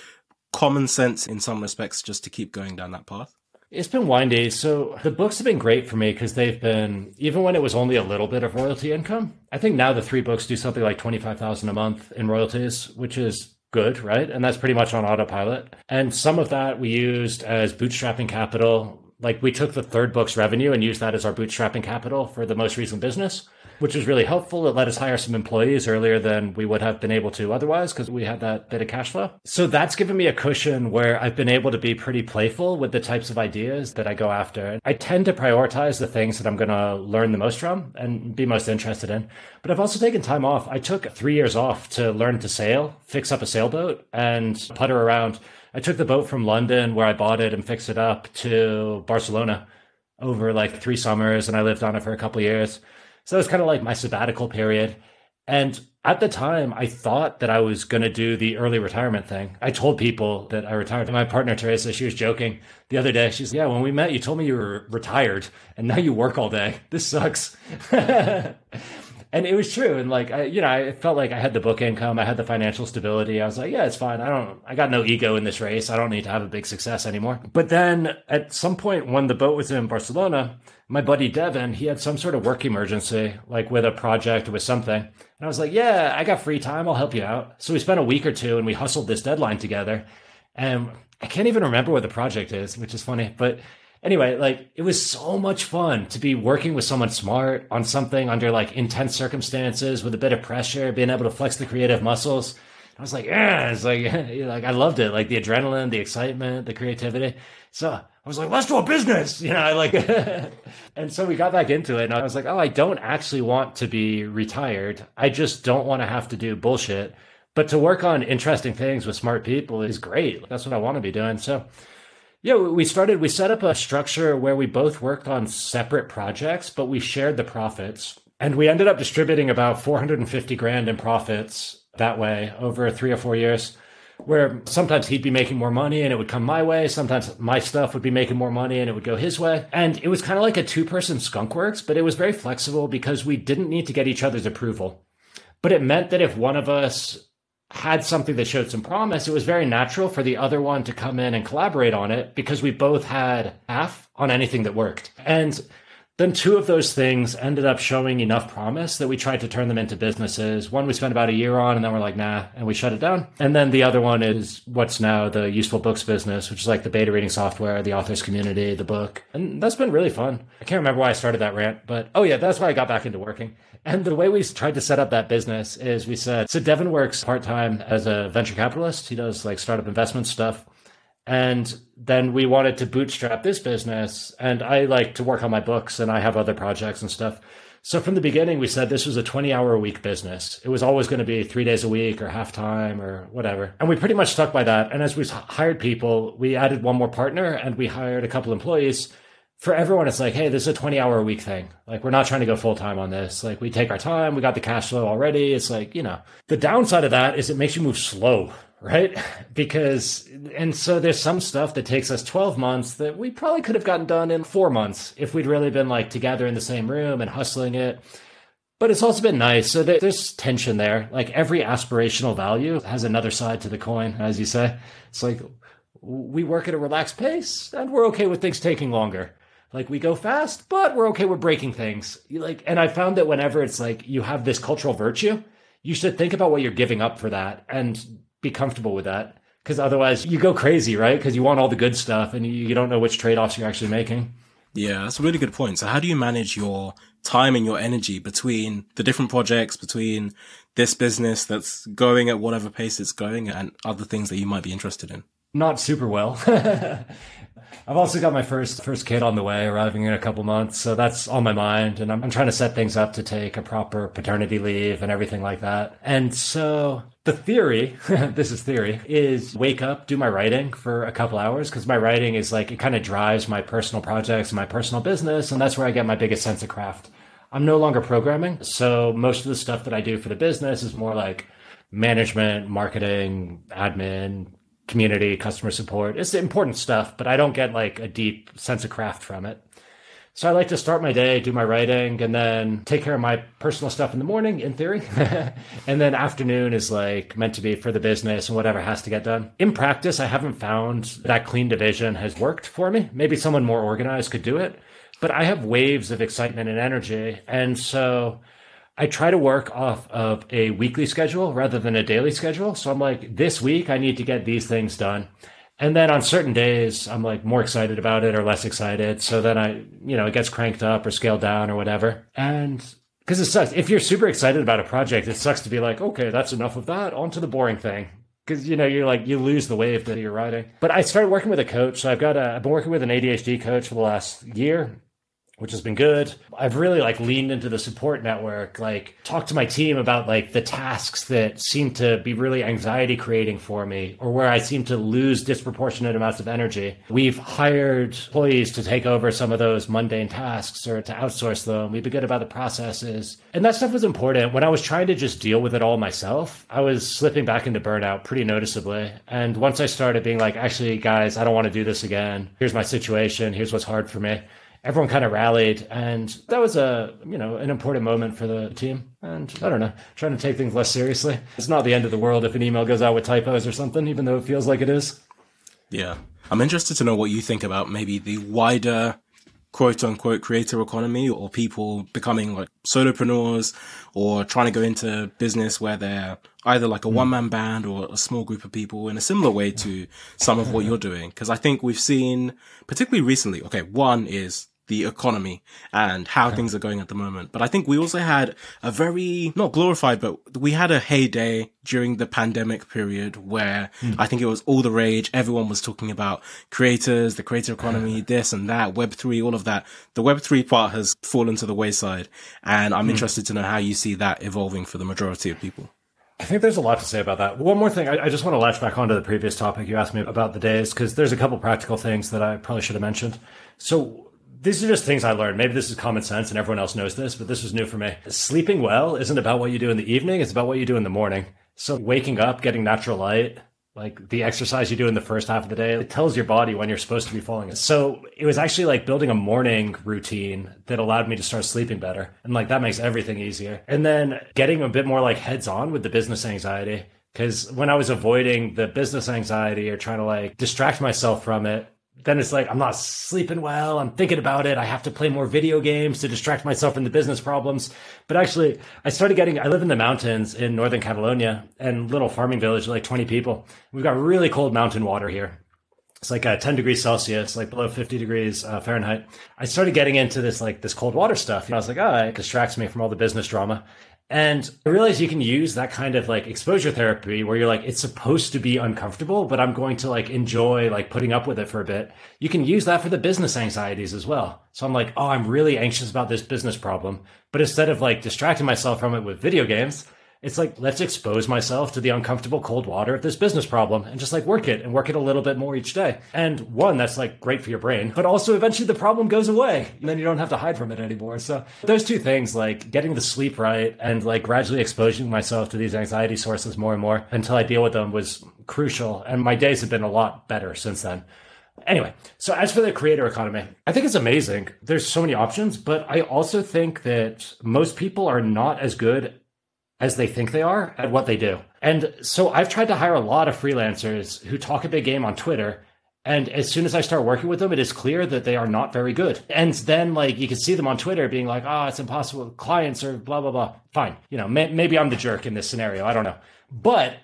common sense in some respects just to keep going down that path. It's been windy. So the books have been great for me because they've been, even when it was only a little bit of royalty income, I think now the three books do something like 25,000 a month in royalties, which is good, right? And that's pretty much on autopilot. And some of that we used as bootstrapping capital. Like we took the third book's revenue and used that as our bootstrapping capital for the most recent business. Which was really helpful. It let us hire some employees earlier than we would have been able to otherwise because we had that bit of cash flow. So that's given me a cushion where I've been able to be pretty playful with the types of ideas that I go after. I tend to prioritize the things that I'm going to learn the most from and be most interested in. But I've also taken time off. I took three years off to learn to sail, fix up a sailboat, and putter around. I took the boat from London, where I bought it and fixed it up, to Barcelona over like three summers, and I lived on it for a couple years. So it was kind of like my sabbatical period. And at the time, I thought that I was going to do the early retirement thing. I told people that I retired. My partner, Teresa, she was joking the other day. She's, yeah, when we met, you told me you were retired and now you work all day. This sucks. and it was true. And like, I, you know, I felt like I had the book income, I had the financial stability. I was like, yeah, it's fine. I don't, I got no ego in this race. I don't need to have a big success anymore. But then at some point when the boat was in Barcelona, my buddy Devin, he had some sort of work emergency, like with a project with something. And I was like, yeah, I got free time. I'll help you out. So we spent a week or two and we hustled this deadline together. And I can't even remember what the project is, which is funny, but anyway, like it was so much fun to be working with someone smart on something under like intense circumstances with a bit of pressure, being able to flex the creative muscles. I was like, yeah, it's like, like I loved it, like the adrenaline, the excitement, the creativity. So I was like, let's do a business, you know, I like, and so we got back into it, and I was like, oh, I don't actually want to be retired. I just don't want to have to do bullshit. But to work on interesting things with smart people is great. That's what I want to be doing. So yeah, we started, we set up a structure where we both worked on separate projects, but we shared the profits. And we ended up distributing about 450 grand in profits that way over three or four years, where sometimes he'd be making more money and it would come my way. Sometimes my stuff would be making more money and it would go his way. And it was kind of like a two person skunk works, but it was very flexible because we didn't need to get each other's approval. But it meant that if one of us had something that showed some promise, it was very natural for the other one to come in and collaborate on it because we both had half on anything that worked. And then two of those things ended up showing enough promise that we tried to turn them into businesses. One we spent about a year on and then we're like, nah, and we shut it down. And then the other one is what's now the useful books business, which is like the beta reading software, the authors community, the book. And that's been really fun. I can't remember why I started that rant, but oh yeah, that's why I got back into working. And the way we tried to set up that business is we said, so Devin works part time as a venture capitalist. He does like startup investment stuff. And then we wanted to bootstrap this business. And I like to work on my books and I have other projects and stuff. So from the beginning, we said this was a 20 hour a week business. It was always going to be three days a week or half time or whatever. And we pretty much stuck by that. And as we hired people, we added one more partner and we hired a couple employees for everyone, it's like, hey, this is a 20 hour a week thing. Like, we're not trying to go full time on this. Like, we take our time. We got the cash flow already. It's like, you know, the downside of that is it makes you move slow, right? Because, and so there's some stuff that takes us 12 months that we probably could have gotten done in four months if we'd really been like together in the same room and hustling it. But it's also been nice. So there's tension there. Like, every aspirational value has another side to the coin, as you say. It's like, we work at a relaxed pace and we're okay with things taking longer like we go fast, but we're okay with breaking things. Like, and I found that whenever it's like you have this cultural virtue, you should think about what you're giving up for that and be comfortable with that. Because otherwise, you go crazy, right? Because you want all the good stuff and you, don't know which trade offs you're actually making. Yeah, that's a really good point. So, how do you manage your time and your energy between the different projects, between this business that's going at whatever pace it's going, and other things that you might be interested in? Not super well. I've also got my first first kid on the way, arriving in a couple months, so that's on my mind, and I'm, I'm trying to set things up to take a proper paternity leave and everything like that. And so the theory, this is theory, is wake up, do my writing for a couple hours because my writing is like it kind of drives my personal projects and my personal business, and that's where I get my biggest sense of craft. I'm no longer programming, so most of the stuff that I do for the business is more like management, marketing, admin, community, customer support. It's important stuff, but I don't get like a deep sense of craft from it. So I like to start my day, do my writing, and then take care of my personal stuff in the morning, in theory. and then afternoon is like meant to be for the business and whatever has to get done. In practice, I haven't found that clean division has worked for me. Maybe someone more organized could do it, but I have waves of excitement and energy. And so I try to work off of a weekly schedule rather than a daily schedule. So I'm like, this week I need to get these things done. And then on certain days, I'm like more excited about it or less excited. So then I, you know, it gets cranked up or scaled down or whatever. And Because it sucks. If you're super excited about a project, it sucks to be like, okay, that's enough of that. On to the boring thing. Because you know you're like you lose the wave that you're riding. But I started working with a coach. So I've got a, I've been working with an ADHD coach for the last year, which has been good. I've really like leaned into the support network, like talked to my team about like the tasks that seem to be really anxiety creating for me or where I seem to lose disproportionate amounts of energy. We've hired employees to take over some of those mundane tasks or to outsource them. We've been good about the processes. And that stuff was important. When I was trying to just deal with it all myself, I was slipping back into burnout pretty noticeably. And once I started being like, actually, guys, I don't want to do this again. Here's my situation. Here's what's hard for me everyone kind of rallied and that was a you know an important moment for the team. And i don't know trying to take things less seriously. It's not the end of the world if an email goes out with typos or something even though it feels like it is. Yeah. I'm interested to know what you think about maybe the wider quote unquote creator economy or people becoming like solopreneurs or trying to go into business where they're either like a hmm. one man band or a small group of people in a similar way to some of what you're doing. Cause I think we've seen, particularly recently, okay, one is the economy and how things are going at the moment. But I think we also had a very, not glorified, but we had a heyday during the pandemic period where mm. I think it was all the rage. Everyone was talking about creators, the creator economy, this and that, Web3, all of that. The Web3 part has fallen to the wayside. And I'm mm. interested to know how you see that evolving for the majority of people. I think there's a lot to say about that. One more thing, I, I just want to latch back onto the previous topic you asked me about the days, because there's a couple practical things that I probably should have mentioned. So these are just things I learned. Maybe this is common sense and everyone else knows this, but this was new for me. Sleeping well isn't about what you do in the evening, it's about what you do in the morning. So waking up, getting natural light, like the exercise you do in the first half of the day, it tells your body when you're supposed to be falling. Asleep. So it was actually like building a morning routine that allowed me to start sleeping better. And like that makes everything easier. And then getting a bit more like heads on with the business anxiety. Cause when I was avoiding the business anxiety or trying to like distract myself from it, then it's like I'm not sleeping well. I'm thinking about it. I have to play more video games to distract myself from the business problems. But actually, I started getting. I live in the mountains in northern Catalonia, and little farming village, like 20 people. We've got really cold mountain water here. It's like uh, 10 degrees Celsius, like below 50 degrees uh, Fahrenheit. I started getting into this like this cold water stuff. And I was like, oh, it distracts me from all the business drama. And I realized you can use that kind of like exposure therapy where you're like, it's supposed to be uncomfortable, but I'm going to like enjoy like putting up with it for a bit. You can use that for the business anxieties as well. So I'm like, oh, I'm really anxious about this business problem. But instead of like distracting myself from it with video games, it's like let's expose myself to the uncomfortable cold water of this business problem and just like work it and work it a little bit more each day. And one that's like great for your brain but also eventually the problem goes away. And then you don't have to hide from it anymore. So those two things like getting the sleep right and like gradually exposing myself to these anxiety sources more and more until i deal with them was crucial. And my days have been a lot better since then. Anyway, so as for the creator economy, I think it's amazing. There's so many options, but I also think that most people are not as good as they think they are at what they do. And so I've tried to hire a lot of freelancers who talk a big game on Twitter. And as soon as I start working with them, it is clear that they are not very good. And then, like, you can see them on Twitter being like, oh, it's impossible. Clients are blah, blah, blah. Fine. You know, may- maybe I'm the jerk in this scenario. I don't know. But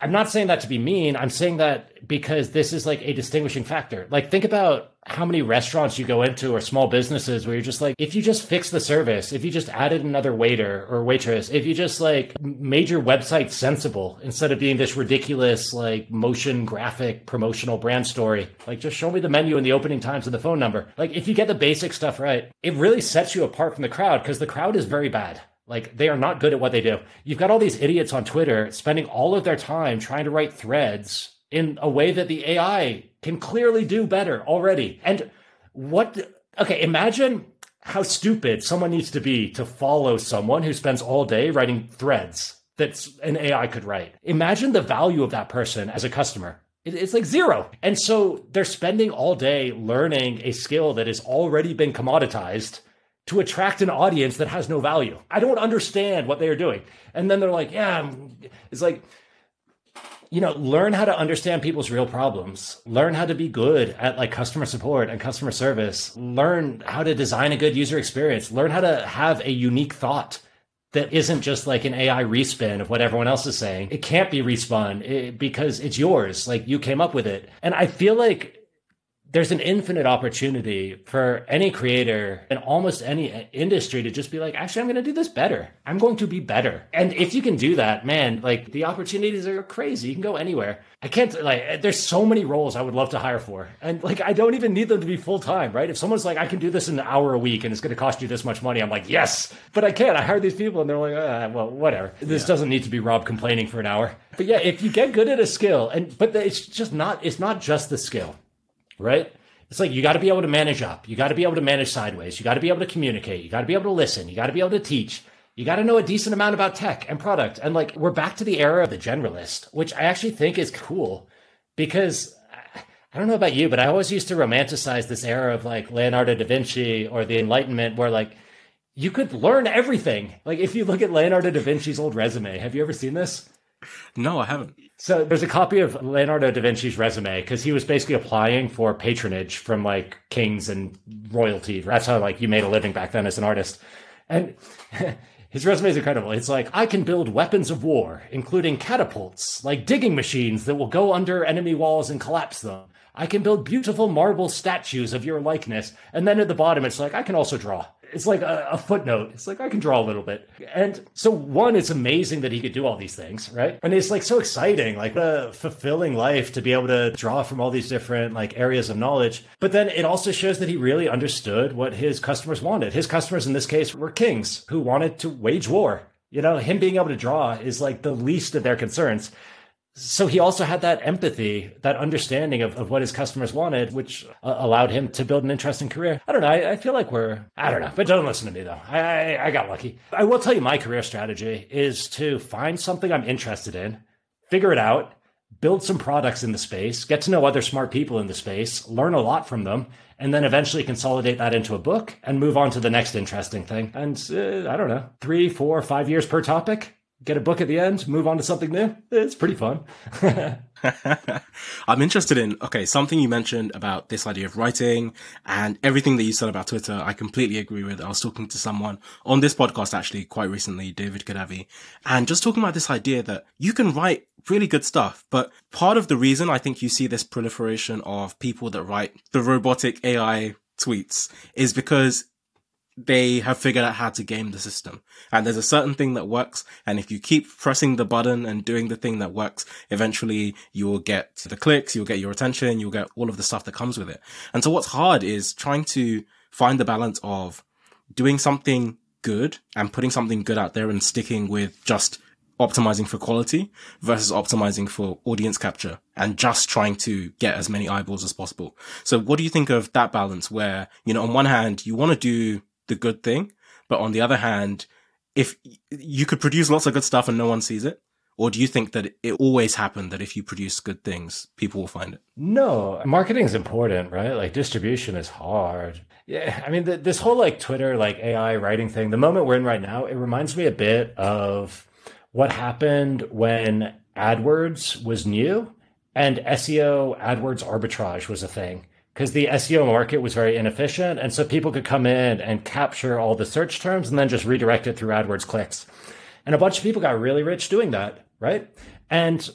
I'm not saying that to be mean. I'm saying that because this is like a distinguishing factor. Like, think about how many restaurants you go into or small businesses where you're just like, if you just fix the service, if you just added another waiter or waitress, if you just like made your website sensible instead of being this ridiculous, like motion graphic promotional brand story, like just show me the menu and the opening times and the phone number. Like, if you get the basic stuff right, it really sets you apart from the crowd because the crowd is very bad. Like they are not good at what they do. You've got all these idiots on Twitter spending all of their time trying to write threads in a way that the AI can clearly do better already. And what, okay, imagine how stupid someone needs to be to follow someone who spends all day writing threads that an AI could write. Imagine the value of that person as a customer. It's like zero. And so they're spending all day learning a skill that has already been commoditized to attract an audience that has no value. I don't understand what they are doing. And then they're like, yeah, it's like, you know, learn how to understand people's real problems. Learn how to be good at like customer support and customer service. Learn how to design a good user experience. Learn how to have a unique thought that isn't just like an AI respin of what everyone else is saying. It can't be respun because it's yours. Like you came up with it. And I feel like there's an infinite opportunity for any creator in almost any industry to just be like, actually, I'm going to do this better. I'm going to be better. And if you can do that, man, like the opportunities are crazy. You can go anywhere. I can't like there's so many roles I would love to hire for. And like I don't even need them to be full time, right? If someone's like I can do this in an hour a week and it's going to cost you this much money, I'm like, "Yes." But I can't. I hire these people and they're like, ah, well, whatever. This yeah. doesn't need to be Rob complaining for an hour. But yeah, if you get good at a skill and but it's just not it's not just the skill right? It's like you got to be able to manage up. You got to be able to manage sideways. You got to be able to communicate. You got to be able to listen. You got to be able to teach. You got to know a decent amount about tech and product. And like we're back to the era of the generalist, which I actually think is cool because I don't know about you, but I always used to romanticize this era of like Leonardo da Vinci or the Enlightenment where like you could learn everything. Like if you look at Leonardo da Vinci's old resume, have you ever seen this? No, I haven't. So there's a copy of Leonardo da Vinci's resume because he was basically applying for patronage from like kings and royalty. That's how like you made a living back then as an artist. And his resume is incredible. It's like I can build weapons of war, including catapults, like digging machines that will go under enemy walls and collapse them. I can build beautiful marble statues of your likeness. And then at the bottom, it's like I can also draw it's like a, a, footnote. It's like I can draw a little bit. And so one, it's amazing that he could do all these things, right? And it's like so exciting, like a fulfilling life to be able to draw from all these different like areas of knowledge. But then it also shows that he really understood what his customers wanted. His customers in this case were kings who wanted to wage war. You know, him being able to draw is like the least of their concerns so he also had that empathy, that understanding of, of what his customers wanted, which uh, allowed him to build an interesting career. I don't know. I, I, feel like we're, I don't know, but don't listen to me though. I, I, I got lucky. I will tell you my career strategy is to find something I'm interested in, figure it out, build some products in the space, get to know other smart people in the space, learn a lot from them, and then eventually consolidate that into a book and move on to the next interesting thing. And uh, I don't know, three, four, five years per topic get a book at the end, move on to something new. It's pretty fun. I'm interested in, okay, something you mentioned about this idea of writing and everything that you said about Twitter. I completely agree with. I was talking to someone on this podcast actually quite recently, David Kadavy, and just talking about this idea that you can write really good stuff. But part of the reason I think you see this proliferation of people that write the robotic AI tweets is because they have figured out how to game the system. And there's a certain thing that works. And if you keep pressing the button and doing the thing that works, eventually you will get the clicks, you'll get your attention, you'll get all of the stuff that comes with it. And so what's hard is trying to find the balance of doing something good and putting something good out there and sticking with just optimizing for quality versus optimizing for audience capture and just trying to get as many eyeballs as possible. So what do you think of that balance where, you know, on one hand, you want to do the good thing. But on the other hand, if you could produce lots of good stuff and no one sees it, or do you think that it always happened that if you produce good things, people will find it? No, marketing is important, right? Like distribution is hard. Yeah, I mean, the, this whole like Twitter, like AI writing thing, the moment we're in right now, it reminds me a bit of what happened when AdWords was new and SEO AdWords arbitrage was a thing because the SEO market was very inefficient. And so people could come in and capture all the search terms and then just redirect it through AdWords clicks. And a bunch of people got really rich doing that, right? And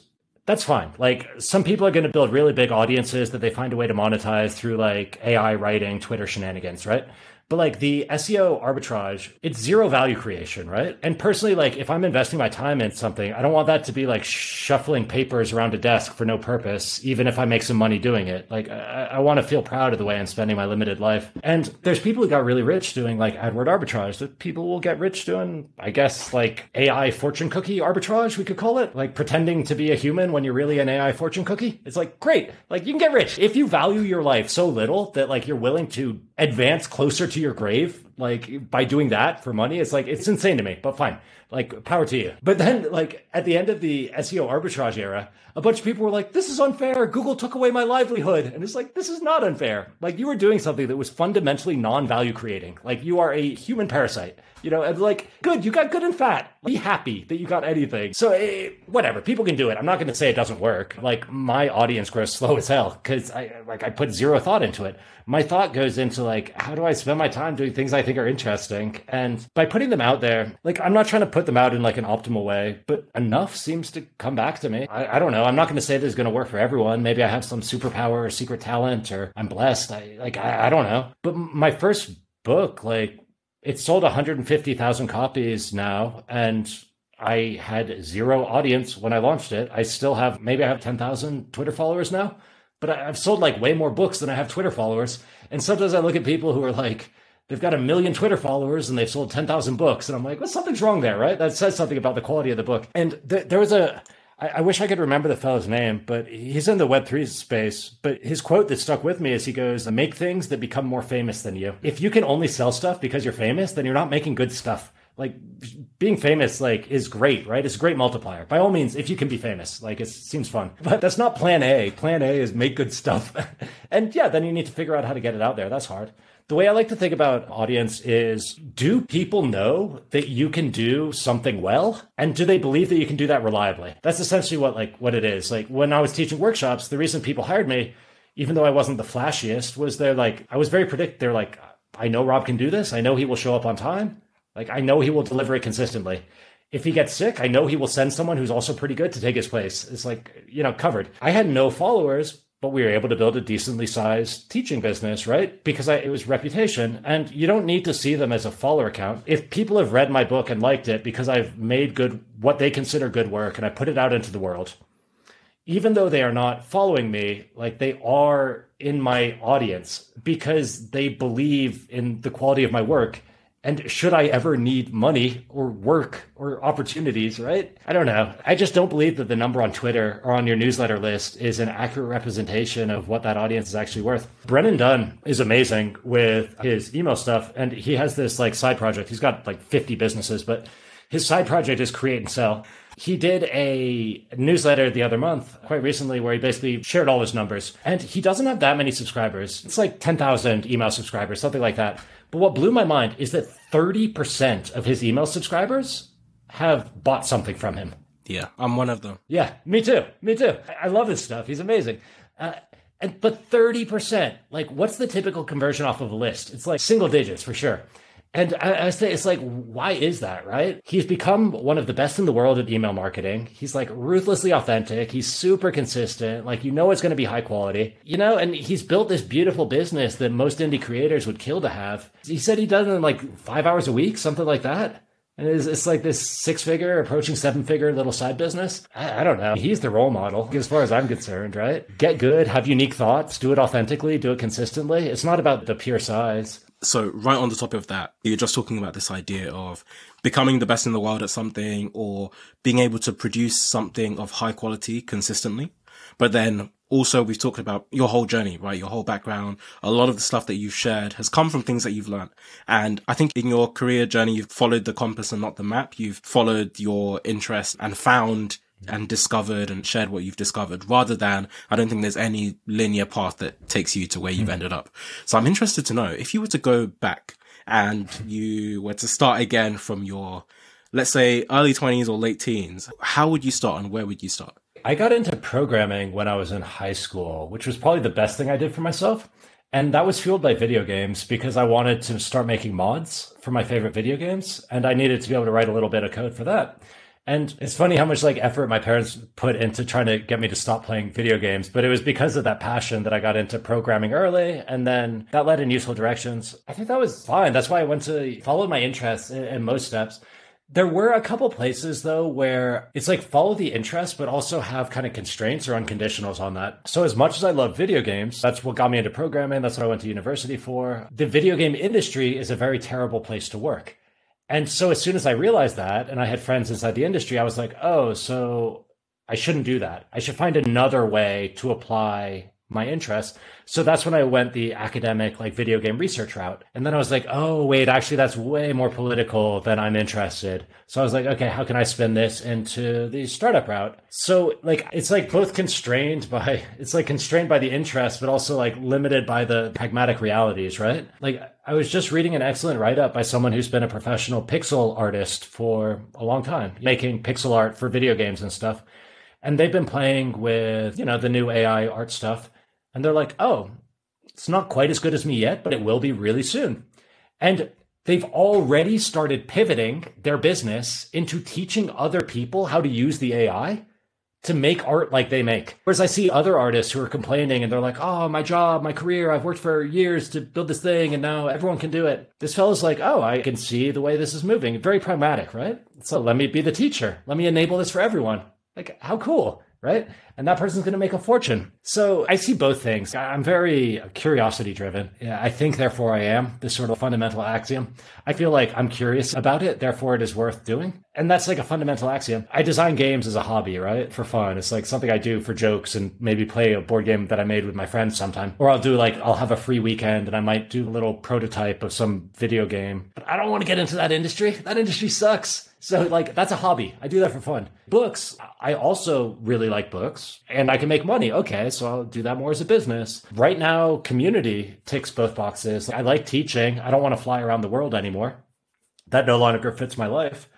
that's fine. Like some people are going to build really big audiences that they find a way to monetize through like AI writing, Twitter shenanigans, right? But like the SEO arbitrage, it's zero value creation, right? And personally, like if I'm investing my time in something, I don't want that to be like shuffling papers around a desk for no purpose, even if I make some money doing it. Like I, I want to feel proud of the way I'm spending my limited life. And there's people who got really rich doing like AdWord arbitrage that people will get rich doing, I guess, like AI fortune cookie arbitrage, we could call it, like pretending to be a human when you're really an AI fortune cookie. It's like, great. Like you can get rich if you value your life so little that like you're willing to advance closer to your grave like by doing that for money it's like it's insane to me but fine like power to you but then like at the end of the seo arbitrage era a bunch of people were like this is unfair google took away my livelihood and it's like this is not unfair like you were doing something that was fundamentally non-value creating like you are a human parasite you know, and like, good, you got good and fat. Be happy that you got anything. So, eh, whatever, people can do it. I'm not going to say it doesn't work. Like, my audience grows slow as hell because I like I put zero thought into it. My thought goes into like, how do I spend my time doing things I think are interesting. And by putting them out there, like I'm not trying to put them out in like an optimal way, but enough seems to come back to me. I, I don't know. I'm not going to say this is going to work for everyone. Maybe I have some superpower or secret talent or I'm blessed. I like, I, I don't know. But my first book, like it sold 150,000 copies now. And I had zero audience when I launched it. I still have, maybe I have 10,000 Twitter followers now, but I've sold like way more books than I have Twitter followers. And sometimes I look at people who are like, they've got a million Twitter followers and they've sold 10,000 books. And I'm like, well, something's wrong there, right? That says something about the quality of the book. And th- there was a, I, I wish I could remember the fellow's name, but he's in the Web3 space. But his quote that stuck with me is he goes, make things that become more famous than you. If you can only sell stuff because you're famous, then you're not making good stuff like being famous like is great right it's a great multiplier by all means if you can be famous like it seems fun but that's not plan a plan a is make good stuff and yeah then you need to figure out how to get it out there that's hard the way i like to think about audience is do people know that you can do something well and do they believe that you can do that reliably that's essentially what like what it is like when i was teaching workshops the reason people hired me even though i wasn't the flashiest was they're like i was very predict they're like i know rob can do this i know he will show up on time like I know he will deliver it consistently. If he gets sick, I know he will send someone who's also pretty good to take his place. It's like, you know, covered. I had no followers, but we were able to build a decently sized teaching business, right? Because I, it was reputation. And you don't need to see them as a follower account. If people have read my book and liked it because I've made good, what they consider good work, and I put it out into the world, even though they are not following me, like they are in my audience because they believe in the quality of my work and should I ever need money or work or opportunities, right? I don't know. I just don't believe that the number on Twitter or on your newsletter list is an accurate representation of what that audience is actually worth. Brennan Dunn is amazing with his email stuff. And he has this like side project. He's got like 50 businesses, but his side project is create and sell. He did a newsletter the other month, quite recently, where he basically shared all his numbers. And he doesn't have that many subscribers. It's like 10,000 email subscribers, something like that. But what blew my mind is that 30% of his email subscribers have bought something from him. Yeah, I'm one of them. Yeah, me too. Me too. I love his stuff. He's amazing. Uh, and but 30%, like what's the typical conversion off of a list? It's like single digits for sure. And I, I say, it's like, why is that, right? He's become one of the best in the world at email marketing. He's like ruthlessly authentic. He's super consistent. Like, you know, it's going to be high quality, you know, and he's built this beautiful business that most indie creators would kill to have. He said he does it in like five hours a week, something like that. And it's, it's like this six figure, approaching seven figure little side business. I, I, don't know. He's the role model as far as I'm concerned, right? Get good, have unique thoughts, do it authentically, do it consistently. It's not about the pure size so right on the top of that, you're just talking about this idea of becoming the best in the world at something or being able to produce something of high quality consistently. But then also we've talked about your whole journey, right? Your whole background. A lot of the stuff that you've shared has come from things that you've learned. And I think in your career journey, you've followed the compass and not the map. You've followed your interest and found and discovered and shared what you've discovered rather than I don't think there's any linear path that takes you to where you've mm. ended up. So I'm interested to know if you were to go back and you were to start again from your, let's say early twenties or late teens, how would you start and where would you start? I got into programming when I was in high school, which was probably the best thing I did for myself. And that was fueled by video games because I wanted to start making mods for my favorite video games. And I needed to be able to write a little bit of code for that. And it's funny how much like effort my parents put into trying to get me to stop playing video games, but it was because of that passion that I got into programming early and then that led in useful directions. I think that was fine. That's why I went to follow my interests in, in most steps. There were a couple places though where it's like follow the interest, but also have kind of constraints or unconditionals on that. So as much as I love video games, that's what got me into programming. That's what I went to university for. The video game industry is a very terrible place to work and so as soon as I realized that, and I had friends inside the industry, I was like, oh, so I shouldn't do that. I should find another way to apply my interest. So that's when I went the academic, like video game research route. And then I was like, oh, wait, actually, that's way more political than I'm interested. So I was like, okay, how can I spin this into the startup route? So like, it's like both constrained by, it's like constrained by the interest, but also like limited by the pragmatic realities, right? Like, I was just reading an excellent write up by someone who's been a professional pixel artist for a long time, making pixel art for video games and stuff. And they've been playing with, you know, the new AI art stuff and they're like, oh, it's not quite as good as me yet, but it will be really soon. And they've already started pivoting their business into teaching other people how to use the AI to make art like they make. Whereas I see other artists who are complaining and they're like, oh, my job, my career, I've worked for years to build this thing and now everyone can do it. This fellow's like, oh, I can see the way this is moving. Very pragmatic, right? So let me be the teacher. Let me enable this for everyone. Like, how cool right? And that person's going to make a fortune. So I see both things. I'm very curiosity driven. Yeah, I think, therefore, I am this sort of fundamental axiom. I feel like I'm curious about it, therefore, it is worth doing. And that's like a fundamental axiom. I design games as a hobby, right? For fun. It's like something I do for jokes and maybe play a board game that I made with my friends sometime. Or I'll do like, I'll have a free weekend and I might do a little prototype of some video game. But I don't want to get into that industry. That industry sucks. So like that's a hobby. I do that for fun. Books, I also really like books and I can make money. Okay, so I'll do that more as a business. Right now, community ticks both boxes. I like teaching. I don't want to fly around the world anymore. That no longer fits my life.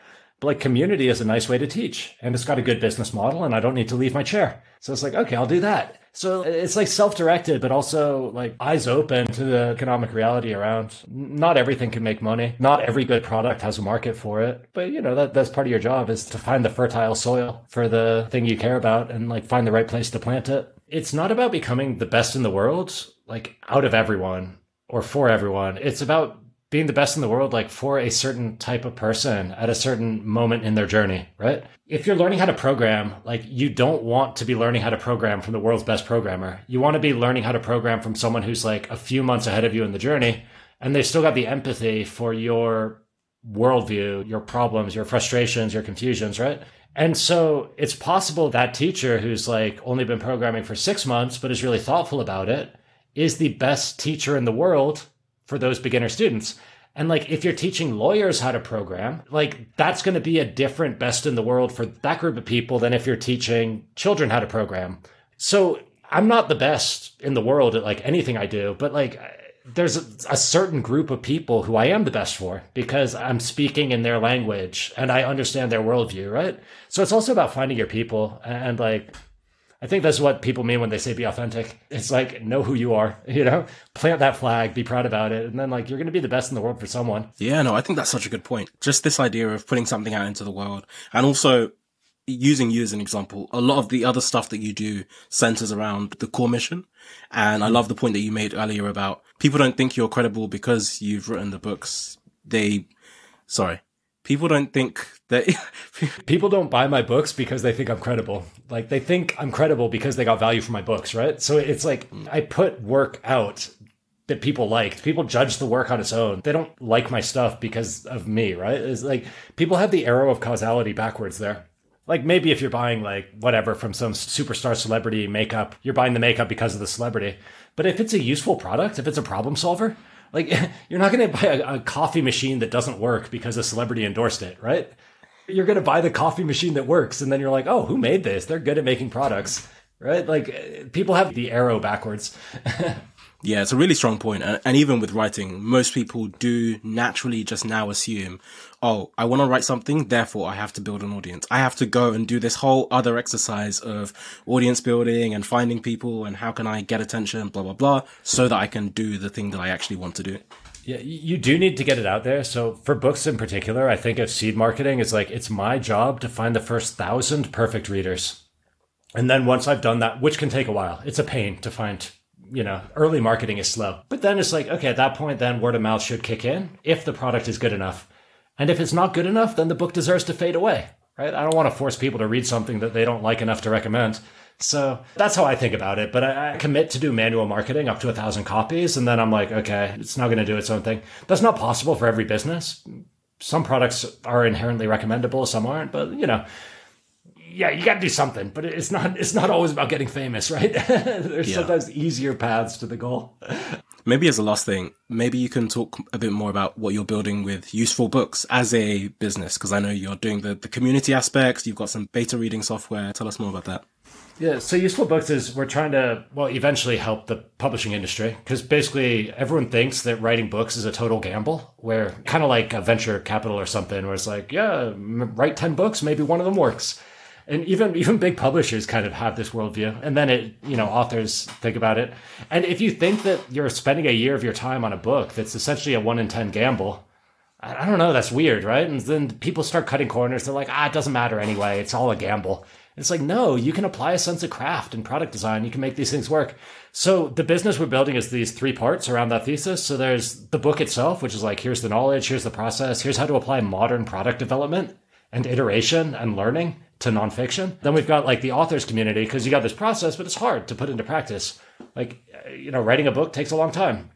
But like community is a nice way to teach and it's got a good business model and I don't need to leave my chair. So it's like, okay, I'll do that. So uh, it's like self-directed, but also like eyes open to the economic reality around. Not everything can make money. Not every good product has a market for it. But you know, that, that's part of your job is to find the fertile soil for the thing you care about and like find the right place to plant it. It's not about becoming the best in the world, like out of everyone or for everyone. It's about being the best in the world, like for a certain type of person at a certain moment in their journey, right? If you're learning how to program, like you don't want to be learning how to program from the world's best programmer. You want to be learning how to program from someone who's like a few months ahead of you in the journey and they've still got the empathy for your worldview, your problems, your frustrations, your confusions, right? And so it's possible that teacher who's like only been programming for six months, but is really thoughtful about it, is the best teacher in the world for those beginner students. And like if you're teaching lawyers how to program, like that's going to be a different best in the world for that group of people than if you're teaching children how to program. So I'm not the best in the world at like anything I do, but like there's a, a, certain group of people who I am the best for because I'm speaking in their language and I understand their worldview, right? So it's also about finding your people and like I think that's what people mean when they say be authentic. It's like know who you are, you know, plant that flag, be proud about it, and then like you're going to be the best in the world for someone. Yeah, no, I think that's such a good point. Just this idea of putting something out into the world, and also using you as an example. A lot of the other stuff that you do centers around the core mission, and I love the point that you made earlier about people don't think you're credible because you've written the books. They, sorry, people don't think that people don't buy my books because they think I'm credible. Like they think I'm credible because they got value from my books, right? So it's like I put work out that people like. People judge the work on its own. They don't like my stuff because of me, right? It's like people have the arrow of causality backwards there. Like maybe if you're buying like whatever from some superstar celebrity makeup, you're buying the makeup because of the celebrity. But if it's a useful product, if it's a problem solver, like you're not going to buy a, a coffee machine that doesn't work because a celebrity endorsed it, right? You're going to buy the coffee machine that works, and then you're like, oh, who made this? They're good at making products, right? Like people have the arrow backwards. Yeah, it's a really strong point. And, and even with writing, most people do naturally just now assume, oh, I want to write something, therefore I have to build an audience. I have to go and do this whole other exercise of audience building and finding people and how can I get attention, blah, blah, blah, so that I can do the thing that I actually want to do. Yeah, you do need to get it out there. So for books in particular, I think of seed marketing is like it's my job to find the first thousand perfect readers. And then once I've done that, which can take a while, it's a pain to find you know, early marketing is slow. But then it's like, okay, at that point, then word of mouth should kick in if the product is good enough. And if it's not good enough, then the book deserves to fade away, right? I don't want to force people to read something that they don't like enough to recommend. So that's how I think about it. But I, I commit to do manual marketing up to a thousand copies. And then I'm like, okay, it's not going to do its own thing. That's not possible for every business. Some products are inherently recommendable, some aren't. But, you know, yeah, you got to do something, but it's not it's not always about getting famous, right? There's yeah. sometimes easier paths to the goal. Maybe as a last thing, maybe you can talk a bit more about what you're building with useful books as a business, because I know you're doing the, the community aspects, you've got some beta reading software. Tell us more about that. Yeah, so useful books is we're trying to well eventually help the publishing industry because basically everyone thinks that writing books is a total gamble, where kind of like a venture capital or something, where it's like yeah, write ten books, maybe one of them works and even even big publishers kind of have this worldview and then it you know authors think about it and if you think that you're spending a year of your time on a book that's essentially a one in ten gamble I don't know, that's weird, right? And then people start cutting corners. They're like, ah, it doesn't matter anyway. It's all a gamble. It's like, no, you can apply a sense of craft and product design. You can make these things work. So the business we're building is these three parts around that thesis. So there's the book itself, which is like, here's the knowledge, here's the process, here's how to apply modern product development and iteration and learning to nonfiction. Then we've got like the authors community because you got this process, but it's hard to put into practice. Like, you know, writing a book takes a long time.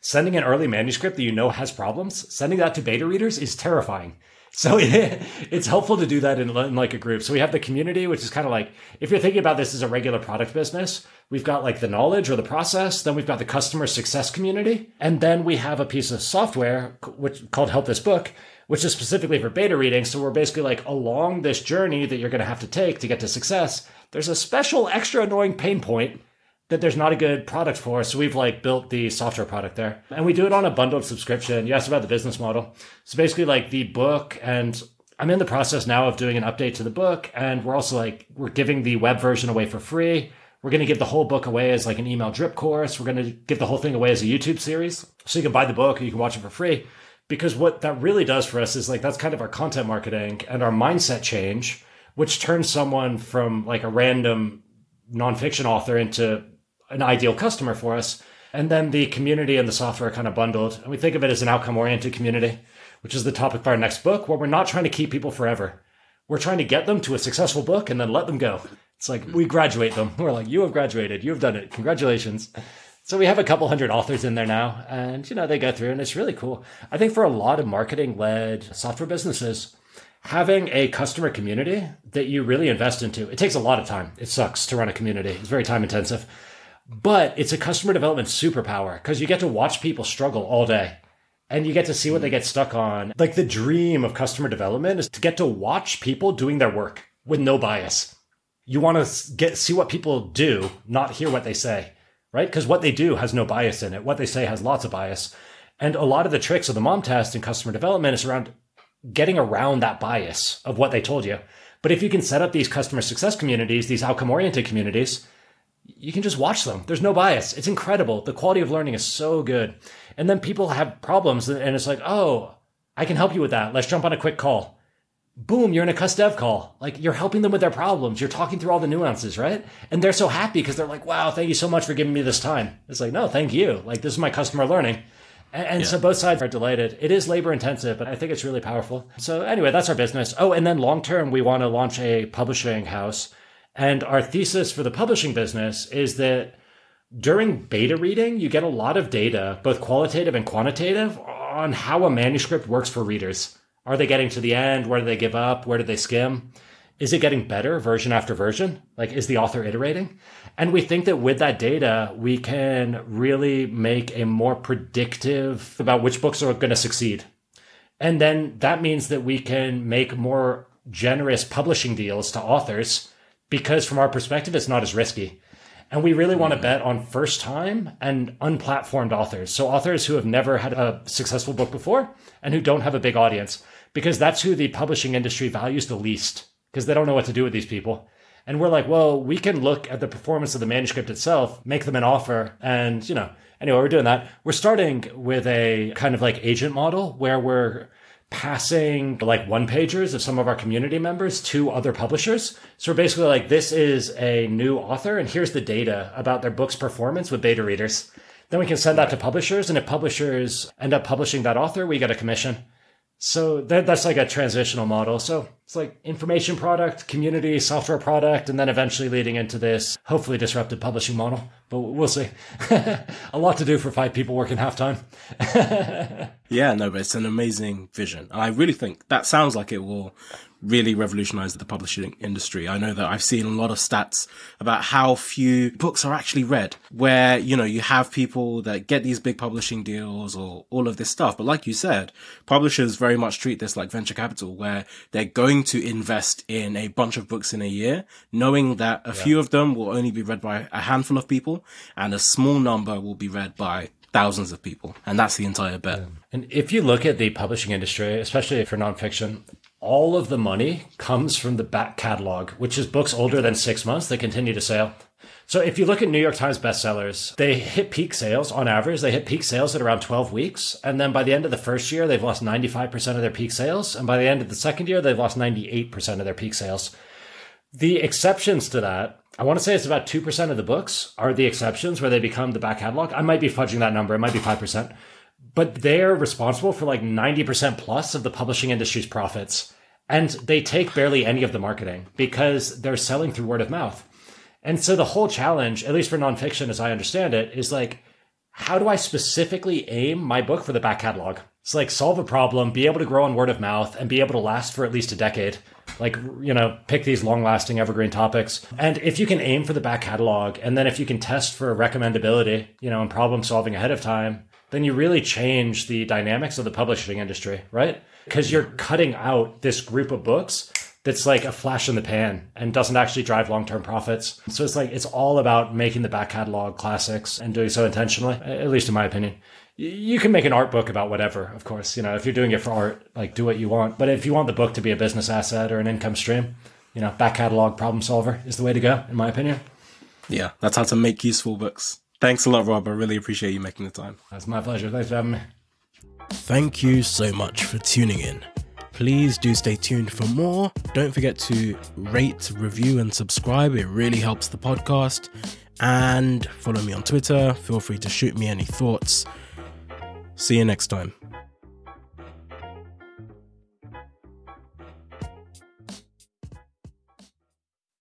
Sending an early manuscript that you know has problems, sending that to beta readers is terrifying. So it's helpful to do that in, in, like a group. So we have the community, which is kind of like if you're thinking about this as a regular product business, we've got like the knowledge or the process, then we've got the customer success community, and then we have a piece of software which called Help This Book, which is specifically for beta reading. So we're basically like along this journey that you're going to have to take to get to success. There's a special extra annoying pain point that there's not a good product for. So we've like built the software product there and we do it on a bundled subscription. You asked about the business model. So basically like the book and I'm in the process now of doing an update to the book. And we're also like, we're giving the web version away for free. We're going to give the whole book away as like an email drip course. We're going to give the whole thing away as a YouTube series. So you can buy the book or you can watch it for free. Because what that really does for us is like, that's kind of our content marketing and our mindset change, which turns someone from like a random nonfiction author into an ideal customer for us. And then the community and the software are kind of bundled. And we think of it as an outcome oriented community, which is the topic for our next book, where we're not trying to keep people forever. We're trying to get them to a successful book and then let them go. It's like we graduate them. We're like, you have graduated. You have done it. Congratulations. So we have a couple hundred authors in there now, and you know they go through, and it's really cool. I think for a lot of marketing-led software businesses, having a customer community that you really invest into, it takes a lot of time. It sucks to run a community. It's very time intensive but it's a customer development superpower because you get to watch people struggle all day and you get to see what they get stuck on. Like the dream of customer development is to get to watch people doing their work with no bias. You want to get see what people do, not hear what they say, right? Because what they do has no bias in it. What they say has lots of bias. And a lot of the tricks of the mom test in customer development is around getting around that bias of what they told you. But if you can set up these customer success communities, these outcome oriented communities, you can just watch them. There's no bias. It's incredible. The quality of learning is so good. And then people have problems and it's like, oh, I can help you with that. Let's jump on a quick call. Boom, you're in a CustDev call. Like you're helping them with their problems. You're talking through all the nuances, right? And they're so happy because they're like, wow, thank you so much for giving me this time. It's like, no, thank you. Like this is my customer learning. And, and yeah. so both sides are delighted. It is labor intensive, but I think it's really powerful. So anyway, that's our business. Oh, and then long term, we want to launch a publishing house and our thesis for the publishing business is that during beta reading, you get a lot of data, both qualitative and quantitative, on how a manuscript works for readers. Are they getting to the end? Where do they give up? Where do they skim? Is it getting better version after version? Like, is the author iterating? And we think that with that data, we can really make a more predictive about which books are going to succeed. And then that means that we can make more generous publishing deals to authors because from our perspective, it's not as risky. And we really want to mm. bet on first time and unplatformed authors. So authors who have never had a successful book before and who don't have a big audience, because that's who the publishing industry values the least, because they don't know what to do with these people. And we're like, well, we can look at the performance of the manuscript itself, make them an offer. And, you know, anyway, we're doing that. We're starting with a kind of like agent model where we're passing like one pagers of some of our community members to other publishers. So we're basically like, this is a new author, and here's the data about their book's performance with beta readers. Then we can send that to publishers, and if publishers end up publishing that author, we get a commission. So that, that's like a transitional model. So it's like information product, community, software product, and then eventually leading into this hopefully disruptive publishing model. But we'll see. a lot to do for five people working half time. yeah, no, but it's an amazing vision. I really think that sounds like it will really revolutionized the publishing industry. I know that I've seen a lot of stats about how few books are actually read, where, you know, you have people that get these big publishing deals or all of this stuff. But like you said, publishers very much treat this like venture capital, where they're going to invest in a bunch of books in a year, knowing that a yeah. few of them will only be read by a handful of people and a small number will be read by thousands of people. And that's the entire bet. Yeah. And if you look at the publishing industry, especially for nonfiction, all of the money comes from the back catalog, which is books older than six months that continue to sell. So if you look at New York Times bestsellers, they hit peak sales on average. They hit peak sales at around 12 weeks. And then by the end of the first year, they've lost 95% of their peak sales. And by the end of the second year, they've lost 98% of their peak sales. The exceptions to that, I want to say it's about 2% of the books are the exceptions where they become the back catalog. I might be fudging that number. It might be 5%. But they're responsible for like 90% plus of the publishing industry's profits. And they take barely any of the marketing because they're selling through word of mouth. And so the whole challenge, at least for nonfiction as I understand it, is like, how do I specifically aim my book for the back catalog? It's like solve a problem, be able to grow on word of mouth, and be able to last for at least a decade. Like, you know, pick these long lasting evergreen topics. And if you can aim for the back catalog, and then if you can test for recommendability, you know, and problem solving ahead of time, then you really change the dynamics of the publishing industry, right? Because you're cutting out this group of books that's like a flash in the pan and doesn't actually drive long term profits. So it's like it's all about making the back catalog classics and doing so intentionally, at least in my opinion. You can make an art book about whatever, of course. You know, if you're doing it for art, like do what you want. But if you want the book to be a business asset or an income stream, you know, back catalog problem solver is the way to go, in my opinion. Yeah, that's how to make useful books. Thanks a lot, Rob. I really appreciate you making the time. That's my pleasure. Thanks for having me. Thank you so much for tuning in. Please do stay tuned for more. Don't forget to rate, review, and subscribe. It really helps the podcast. And follow me on Twitter. Feel free to shoot me any thoughts. See you next time.